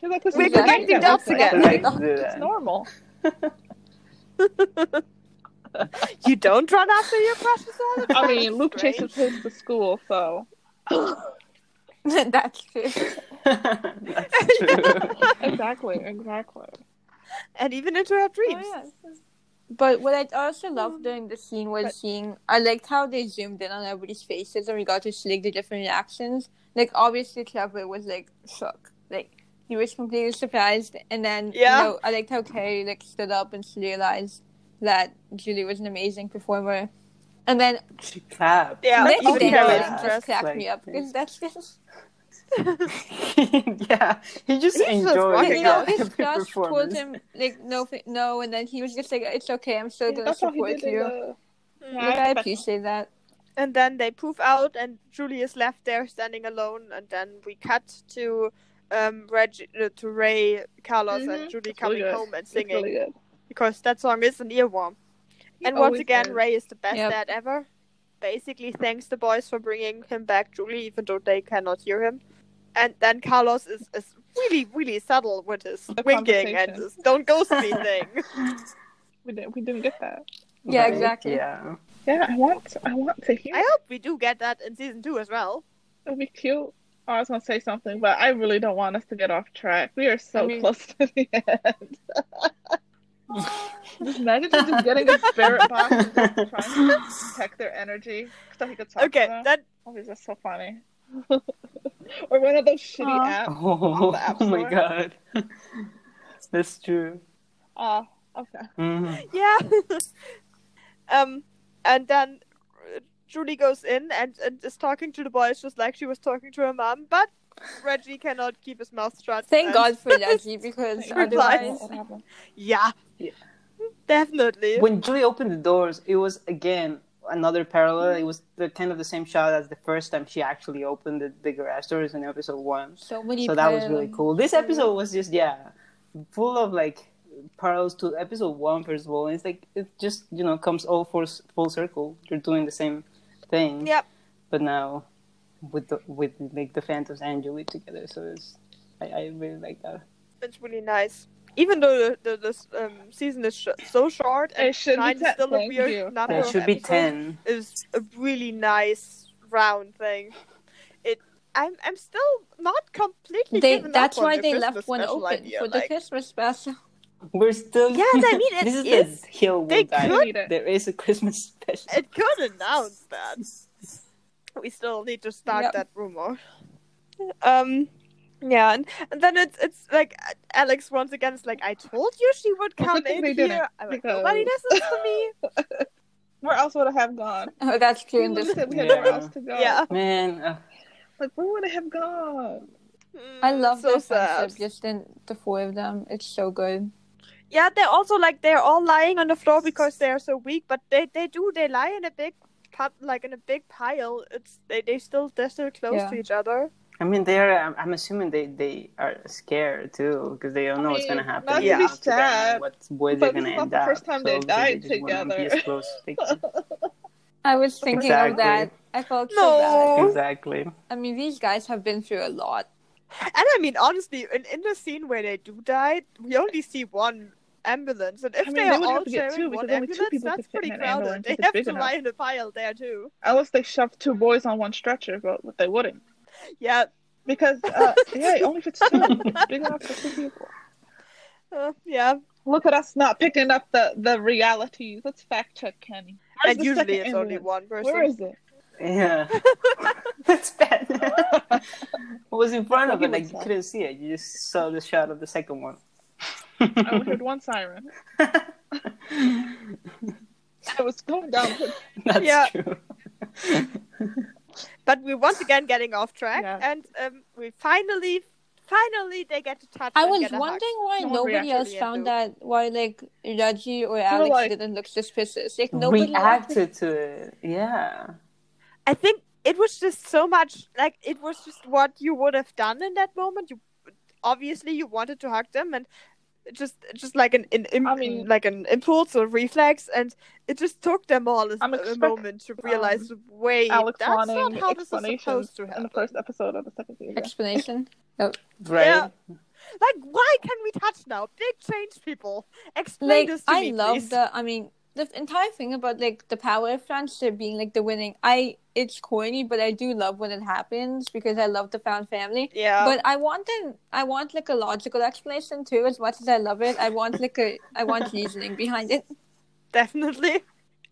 He's like, this We're the connecting dots again. like I like to do It's normal. You don't run after your crushes all the. I mean, Luke Strange. chases his to school, so that's true. That's true. exactly, exactly. and even into her oh, dreams. Oh, yeah. But what I also loved um, during the scene was But- seeing. I liked how they zoomed in on everybody's faces and we got to see like the different reactions. Like obviously, Trevor was like shook, like he was completely surprised, and then Yeah. you know I liked how Carrie like stood up and she realized that Julie was an amazing performer, and then she clapped. Yeah, Nick even did Yeah. just cracked like- me up because that's just yeah, he just He's just enjoyed walking you know out. his crush told him like no no, and then he was just like it's okay, I'm still gonna That's support you. the. Like I appreciate that. And then they poof out, and Julie is left there standing alone. And then we cut to um Reg uh, to Ray, Carlos, Mhm. and Julie It's coming really home and It's singing really good. Because that song is an earworm. He And once again, is. Ray is the best Yep. dad ever. Basically, thanks the boys for bringing him back, Julie, even though they cannot hear him. And then Carlos is, is really, really subtle with his The winking and his "don't ghost me" thing. We didn't. We didn't get that. Yeah, Right? exactly. Yeah. Yeah, I want. I want to hear. I hope we do get that in season two as well. It'd be cute. Oh, I was gonna say something, but I really don't want us to get off track. We are so I mean- close to the end. Just imagine him just getting a spirit box and just trying to protect their energy so he could talk Okay, to them. that Oh, he's just so funny. or one of those shitty Aw. apps. Oh, App oh my god. That's true. Oh, okay. Mhm. yeah. um, and then uh, Julie goes in and, and is talking to the boys just like she was talking to her mom, but Reggie cannot keep his mouth shut. Thank God for Reggie because Thank otherwise, What happened? Yeah. Yeah. Definitely. When Julie opened the doors, it was again another parallel. It was the kind of the same shot as the first time she actually opened the, the garage doors in episode one. so many. So that was really cool. This um, episode was just yeah, full of like parallels to episode one. First of all, and it's like it just you know comes all full full circle. You're doing the same thing. Yep. But now with the with like the Phantoms and Julie together, so it's I, I really like that. It's really nice. Even though the, the this um, season is sh- so short and It should be nine is ten- still a thank weird you. number Yeah, it of should be ten. is a really nice round thing. It I'm I'm still not completely. They, that's why the they Christmas left one open idea, for the Christmas special. We're still. Yes, I mean, it this is, is- the hill they could- There is a Christmas special. It could announce that. We still need to start Yep. that rumor. Um, yeah, and, and then it's it's like Alex once again is like, I told you she would come good in they here. didn't, I'm like, because- nobody listens to me. Where else would I have gone? Oh, that's true. We In this, we had Yeah. nowhere else to go. Yeah, Man, uh, Like, where would I have gone? I Mm, love so their sad. friendship. Just in the four of them, it's so good. Yeah, they're also like they're all lying on the floor because they are so weak, but they they do they lie in a big pot like in a big pile. It's they they still they're still close Yeah. to each other. I mean, they're. I'm, I'm assuming they they are scared too because they don't know what's gonna happen. not to be to them and sad, What where they're gonna is not end the up. first time they so died just wanna Be together. as close as. I was thinking Exactly. of that. I felt so No. bad. exactly. I mean, these guys have been through a lot. And I mean, honestly, in, in the scene where they do die, we only see one ambulance, and if I mean, they they are all have to get two, sharing because one only two ambulance, people that's could fit pretty in an crowded. ambulance They if it's have to enough. lie in a pile there too. Unless they shoved two boys on one stretcher, but they wouldn't. Yeah, Because, uh, yeah, it only fits two. It's big enough for two people. uh, yeah. Look at us not picking up the, the realities. Let's fact check Kenny. Where's and usually second it's only one person. Where is it? Yeah, that's bad. what was in front of He it? Like you couldn't see it. You just saw the shot of the second one. I only heard one siren. I was going down. That's Yeah. true. But we're once again getting off track, Yeah. and um, we finally, finally, they get to touch. I was get hug. wondering why No nobody reacted else found end, that. Why like Reggie or Alex like- didn't look suspicious. Like nobody Reacted to it. Yeah. I think it was just so much like it was just what you would have done in that moment. You obviously you wanted to hug them, and it just just like an, an im- I mean- like an impulse or reflex, and it just took them all a, I'm a moment to um, realize, wait, Alex that's not how this is supposed to happen. in the first episode of the second season. explanation. oh, Right. Yeah. Like, why can we touch now? Big change, people. Explain like this to I me, I love please. the I mean the entire thing about like the power of friendship being like the winning I it's corny but I do love when it happens because I love the found family. Yeah, But I want an I want like a logical explanation too as much as I love it. I want like a I want reasoning behind it. definitely.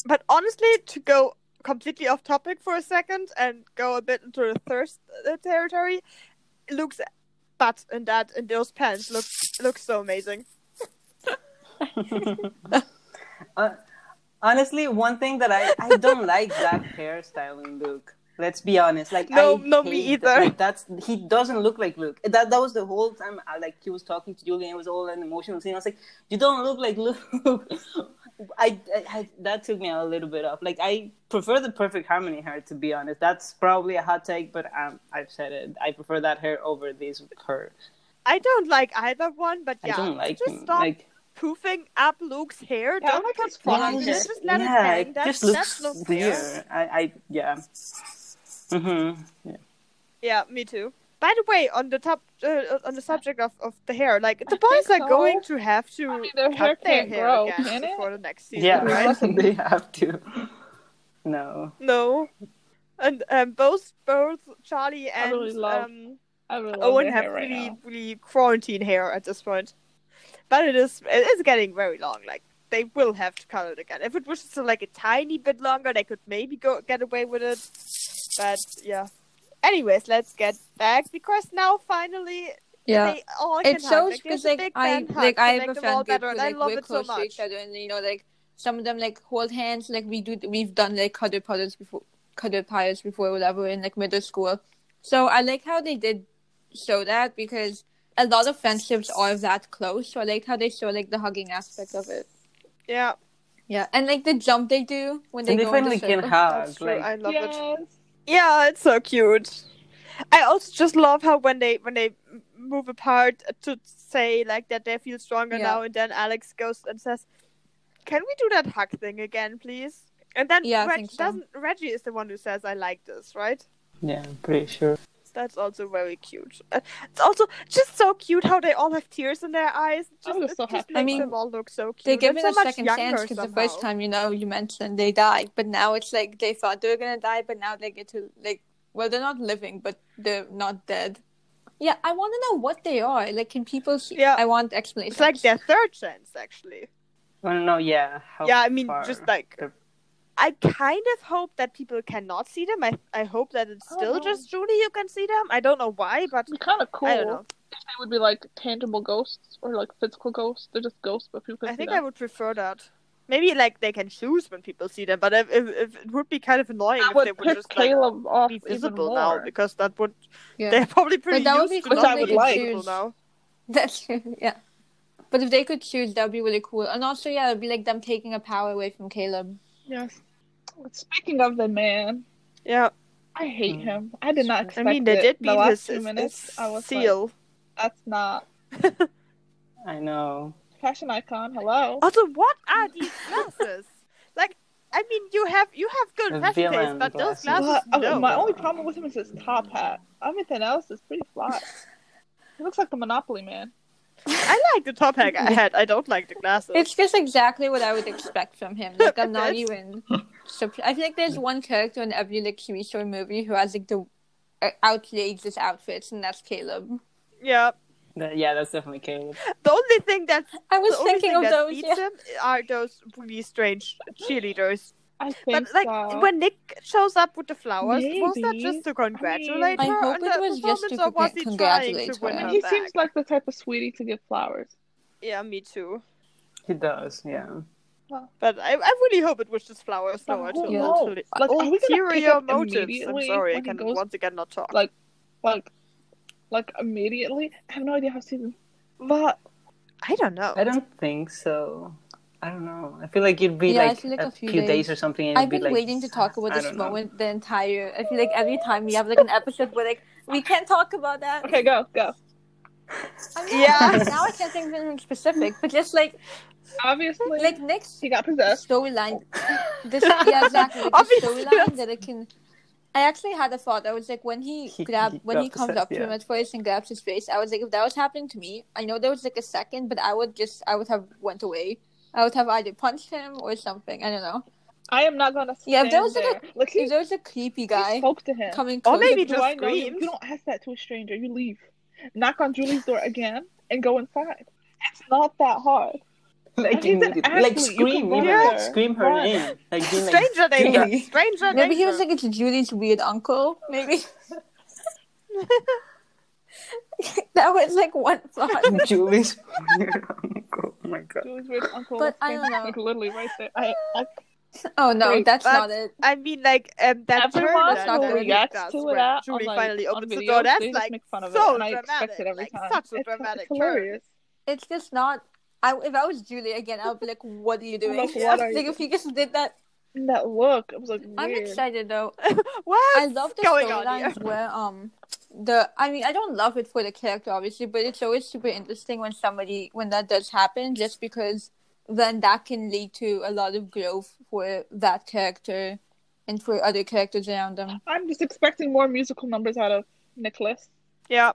But honestly, to go completely off topic for a second and go a bit into the thirst uh, territory, Luke's butt in that in those pants look look so amazing. Uh, honestly, one thing that I, I don't like that hairstyle in Luke. Let's be honest. Like No, I no, me hate that- either. that's he doesn't look like Luke. That that was the whole time. I like he was talking to Julian. it was all an emotional scene. I was like, you don't look like Luke. I, I, I that took me a little bit off. Like I prefer the perfect harmony hair to be honest. That's probably a hot take, but um, I've said it. I prefer that hair over this hair. I don't like either one, but yeah, I don't like just stop Like poofing up Luke's hair. Yeah, don't like his put flat hair. just let yeah, it hang. it just looks no fair. weird. I, I yeah. Mm-hmm. Yeah. Yeah, me too. By the way, on the top, uh, on the subject of, of the hair, like the I boys are so. going to have to I mean, their cut hair their can't hair grow, again can for the next season, Yeah, right? they have to. No. No, and um, both both Charlie I and really love um, I really love Owen have hair really now. really quarantine hair at this point. But it is it is getting very long. Like they will have to cut it again. If it was just like a tiny bit longer, they could maybe go get away with it. But yeah. Anyways, let's get back because now finally Yeah. they all can It shows because a like I like I have a fan group better, where and I like love we're it so close to each other, and you know like some of them like hold hands, like we do we've done like cuddle puddles before, cuddle pies before, whatever in like middle school. So I like how they did show that because a lot of friendships are that close. So I like how they show like the hugging aspect of it. Yeah, Yeah, and like the jump they do when they And they go in the finally can circle. hug. that's true. Like, I love it. yes. Yeah, it's so cute. I also just love how when they when they move apart to say like that they feel stronger Yeah. now, and then Alex goes and says, "Can we do that hug thing again, please?" And then Yeah, Reg- so. doesn't Reggie is the one who says, "I like this," right? yeah, I'm pretty sure. That's also very cute. Uh, It's also just so cute how they all have tears in their eyes. I Just, it so just happy. makes I mean, them all look so cute. They give and it so a second chance because the first time, you know, you mentioned they died, but now it's like they thought they were gonna die, but now they get to like, well, they're not living, but they're not dead. Yeah, I want to know what they are. Like, can people? See? Yeah. I want explanations. It's like their third chance, actually. I don't. Yeah. How yeah, I mean, far just like they're- I kind of hope that people cannot see them. I I hope that it's still don't just Julie you can see them. I don't know why, but It'd kind of cool I don't know. if they would be like tangible ghosts or like physical ghosts. They're just ghosts, but people can I see think them. I would prefer that. Maybe like they can choose when people see them, but if, if, if it would be kind of annoying That if they would would piss just like off be visible now because that would yeah. they're probably pretty that would used be to cool not being like. visible now. That's. Yeah, but if they could choose, that'd be really cool. And also, yeah, it'd be like them taking a power away from Caleb. Yes. Speaking of the man, Yeah, I hate Hmm. him. I did not expect. I mean they it. did the beat last his, few his, minutes. his I was seal. like, that's not I know. fashion icon. Hello. Also, what are these glasses? like, I mean, you have you have good The fashion taste, villain but those glasses. glasses, But, uh, no. My only problem with him is his top hat. Everything else is pretty flat. he looks like the Monopoly man. I like the top hat I had. I don't like the glasses. It's just exactly what I would expect from him. Like I'm not even. surprised. I feel like there's one character in every like TV show or movie who has like the uh, outrageous outfits, and that's Caleb. yeah. Yeah, that's definitely Caleb. The only thing that I was thinking thing of those. Yeah. are those really strange cheerleaders. I think But like so. when Nick shows up with the flowers, was that just to congratulate I her hope it was just to performance, or was he congratulate to her. her he back? seems like the type of sweetie to give flowers. Yeah, me too. He does. Yeah. But I, I really hope it was just flowers. No, But to who Like, are we gonna pick ulterior up motives. I'm sorry, I can goes- once again not talk. Like, like, like immediately. I have no idea how season. But I don't know. I don't think so. I don't know. I feel like it'd be Yeah, like, like a, few few days. days. or something. And I've it'd be been like, waiting to talk about this don't know. moment the entire. I feel like every time we have like an episode where like we can't talk about that. okay, go go. I mean, Yeah. Now I can't think of anything specific, but just like Obviously, like next he got possessed. storyline. This yeah exactly like storyline that I can. I actually had a thought. I was like, when he He- grab he when he comes up to him yeah. at first and grabs his face, I was like, if that was happening to me, I know there was like a second, but I would just I would have went away. I would have either punched him or something. I don't know. I am not gonna stand Yeah, if there was, like, there. Like he, If there was a creepy he guy spoke to him. coming Or maybe just I know you? You don't ask that to a stranger. You leave. Knock on Julie's door again and go inside. It's not that hard. like, He's an like athlete. You scream, can even run like, scream her Run. in, like being like, Stranger danger. Julie. Stranger maybe he was like it's Julie's weird uncle. Maybe that was like one thought. Julie's weird uncle. Oh my god. Julie's weird uncle. But I don't know. Like literally right there. I, I Oh no, Wait, that's but- not it. I mean, like um, that turn Everyone that who that Nick reacts to it when Julie on, like, finally on opens the door. That's like make fun of it, so and I dramatic. expect it every like, time. Such a It's- dramatic it's turn. It's just not. I if I was Julie again, I would be like, "What are you doing?" Like, what are like you- if he just did that. That look, it was like I'm excited though. What's I love the going storylines where um the I mean I don't love it for the character obviously, but it's always super interesting when somebody when that does happen, just because then that can lead to a lot of growth for that character and for other characters around them. I'm just expecting more musical numbers out of Nicholas. Yeah.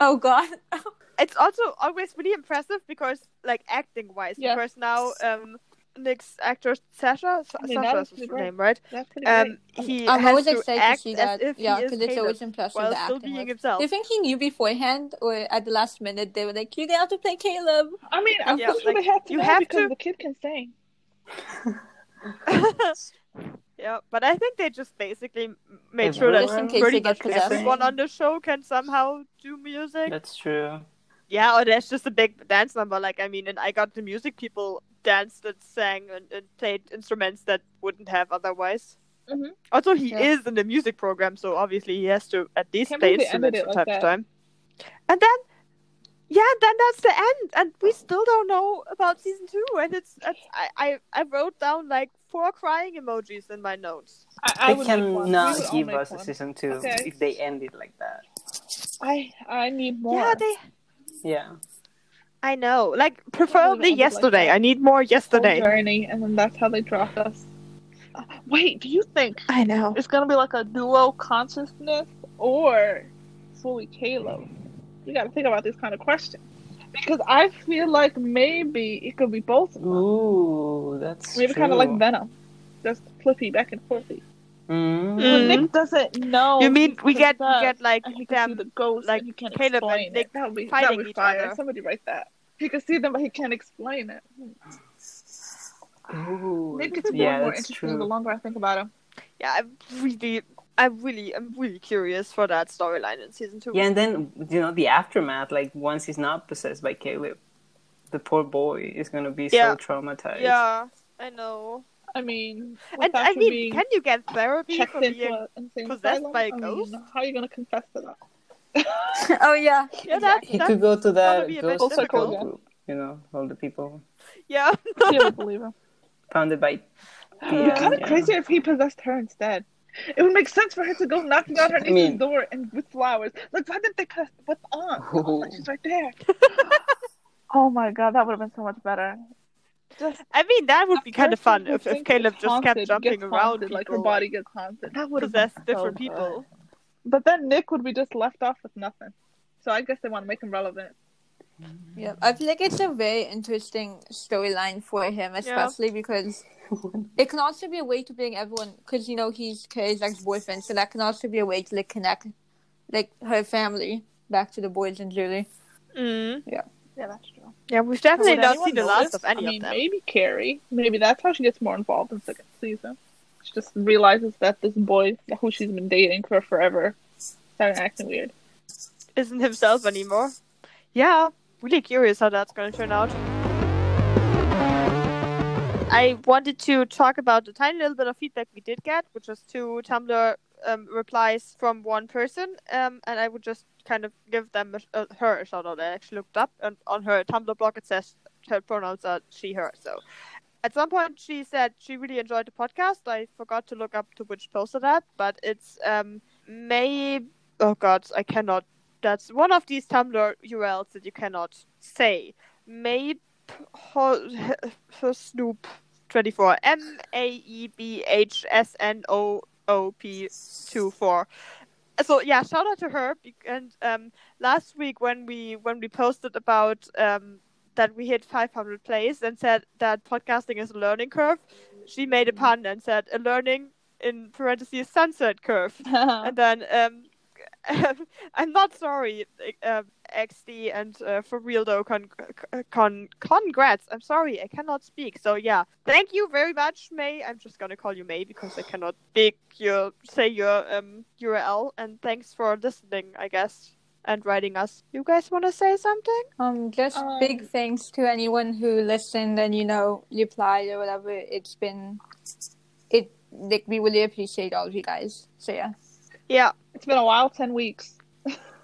Oh God, It's also always really impressive because, like, acting wise, Yeah. because now um, Nick's actor Sacha. Sa- I mean, that Sacha is is his great. name, right? Um, he I'm has always to excited act to see that. if Yeah, because it's always impressive. while the still acting being was. himself. Do you think he knew beforehand, or at the last minute they were like, "You have to play Caleb"? I mean, I'm Yeah, pretty like, they had to you have because to- the kid can sing. yeah, but I think they just basically made sure that in case pretty they get much possessed. everyone on the show can somehow do music. That's true. Yeah, or there's just a big dance number. Like I mean, and I got the music people danced and sang and, and played instruments that wouldn't have otherwise. Mhm. Also, he Yeah. is in the music program, so obviously he has to at least Can't play believe they ended instruments from like time that. to time. And then, yeah, then that's the end, and we still don't know about season two. And it's, it's I, I I wrote down like four crying emojis in my notes. I, I They would make one. We cannot give make us a season two Okay. if they end it like that. I I need more. Yeah, they. Yeah. I know, like preferably ended like yesterday. I need more yesterday. journey, and then that's how they dropped us. Uh, wait, do you think I know. it's gonna be like a duo consciousness or fully Caleb? You gotta think about these kind of questions because I feel like maybe it could be both of them. Ooh, that's Maybe true. kind of like Venom, just flippy back and forthy. Mm. When Mm. Nick doesn't know. You mean we get we get like he can see them? the ghost, like and he can't Caleb and Nick it. That would be that fighting would be each fire. other. Somebody write that. He can see them, but he can't explain it. Ooh, Nick gets more yeah, and more that's interesting the longer I think about him. Yeah, I'm really, I'm really, I'm really curious for that storyline in season two. Yeah, and then you know the aftermath. Like once he's not possessed by Caleb, the poor boy is gonna be Yeah. so traumatized. Yeah, I know. I mean, And I mean, being can you get therapy checked for being? an insane possessed asylum, by a I mean, how are you gonna confess to that? oh yeah, Yeah, that's He that's could go to that be a bit ghost difficult. support group. You know, all the people yeah. She would believe him. founded by. It'd be Yeah, kind of crazy if he possessed her instead. It would make sense for her to go knocking on her niece's mean- door and with flowers. Like, why didn't they cut with uh, aunt? The aunt, She's right there. oh my god, that would have been so much better. Just I mean, that would be kind of fun if, if Caleb just haunted kept jumping gets around haunted, people, like her body gets haunted. That would have possess been different so people. good. But then Nick would be just left off with nothing. So I guess they want to make him relevant. yeah. I feel like it's a very interesting storyline for him, especially because it can also be a way to bring everyone. Because you know he's Carrie's ex-boyfriend, so that can also be a way to like connect, like her family back to the boys and Julie. Mm. Yeah, that's true. Yeah, we've definitely not seen the last of any I mean, of them. maybe Carrie. Maybe that's how she gets more involved in second season. She just realizes that this boy who she's been dating for forever started acting weird. Isn't himself anymore. Yeah, really curious how that's going to turn out. I wanted to talk about the tiny little bit of feedback we did get, which was to Tumblr um, replies from one person, um, and I would just kind of give them a, uh, her a shout out. I actually looked up, and on her Tumblr blog it says her pronouns are she, her. So at some point she said she really enjoyed the podcast. I forgot to look up to which posted that, but it's um, May. Oh God, I cannot. That's one of these Tumblr URLs that you cannot say. May Snoop 24 M A E B H S N O O P 24 so yeah shout out to her and um last week when we when we posted about um that we hit 500 plays and said that podcasting is a learning curve she made a pun and said a learning in parentheses sunset curve. And then um I'm not sorry, uh, XD, and uh, for real though, con, con, congrats. I'm sorry, I cannot speak. So yeah, thank you very much, May. I'm just gonna call you May because I cannot speak your say your um URL. And thanks for listening, I guess, and writing us. You guys want to say something? Um, just Um, big thanks to anyone who listened and you know replied or whatever. It's been, it like we really appreciate all of you guys. So yeah. Yeah, It's been a while, ten weeks.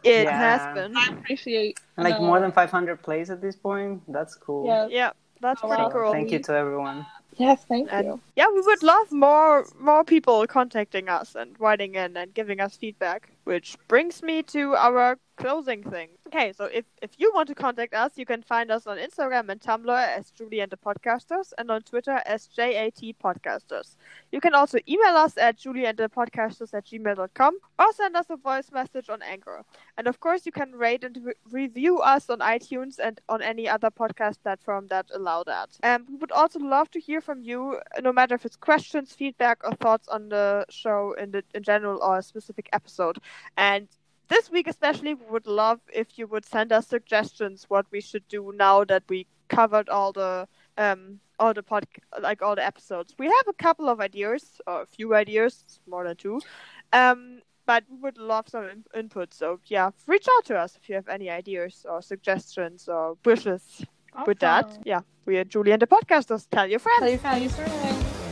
It Yeah. has been. I appreciate like uh, more than 500 plays at this point. That's cool. Yeah. Yeah, that's Oh, pretty wow. cool. Thank you to everyone. Yes, thank And- you. Yeah, we would love more more people contacting us and writing in and giving us feedback. Which brings me to our closing thing. Okay, so if, if you want to contact us, you can find us on Instagram and Tumblr as Julie and the Podcasters and on Twitter as JAT Podcasters. You can also email us at julieandthepodcasters at gmail.com or send us a voice message on Anchor. And of course, you can rate and re- review us on iTunes and on any other podcast platform that allow that. And we would also love to hear from you, no matter if it's questions, feedback, or thoughts on the show in the in general or a specific episode. And this week especially we would love if you would send us suggestions what we should do now that we covered all the um all the pod like all the episodes. We have a couple of ideas or a few ideas more than two. Um but we would love some in- input. So yeah reach out to us if you have any ideas or suggestions or wishes. With that yeah we are julie and the podcasters tell your friends. Tell your friends.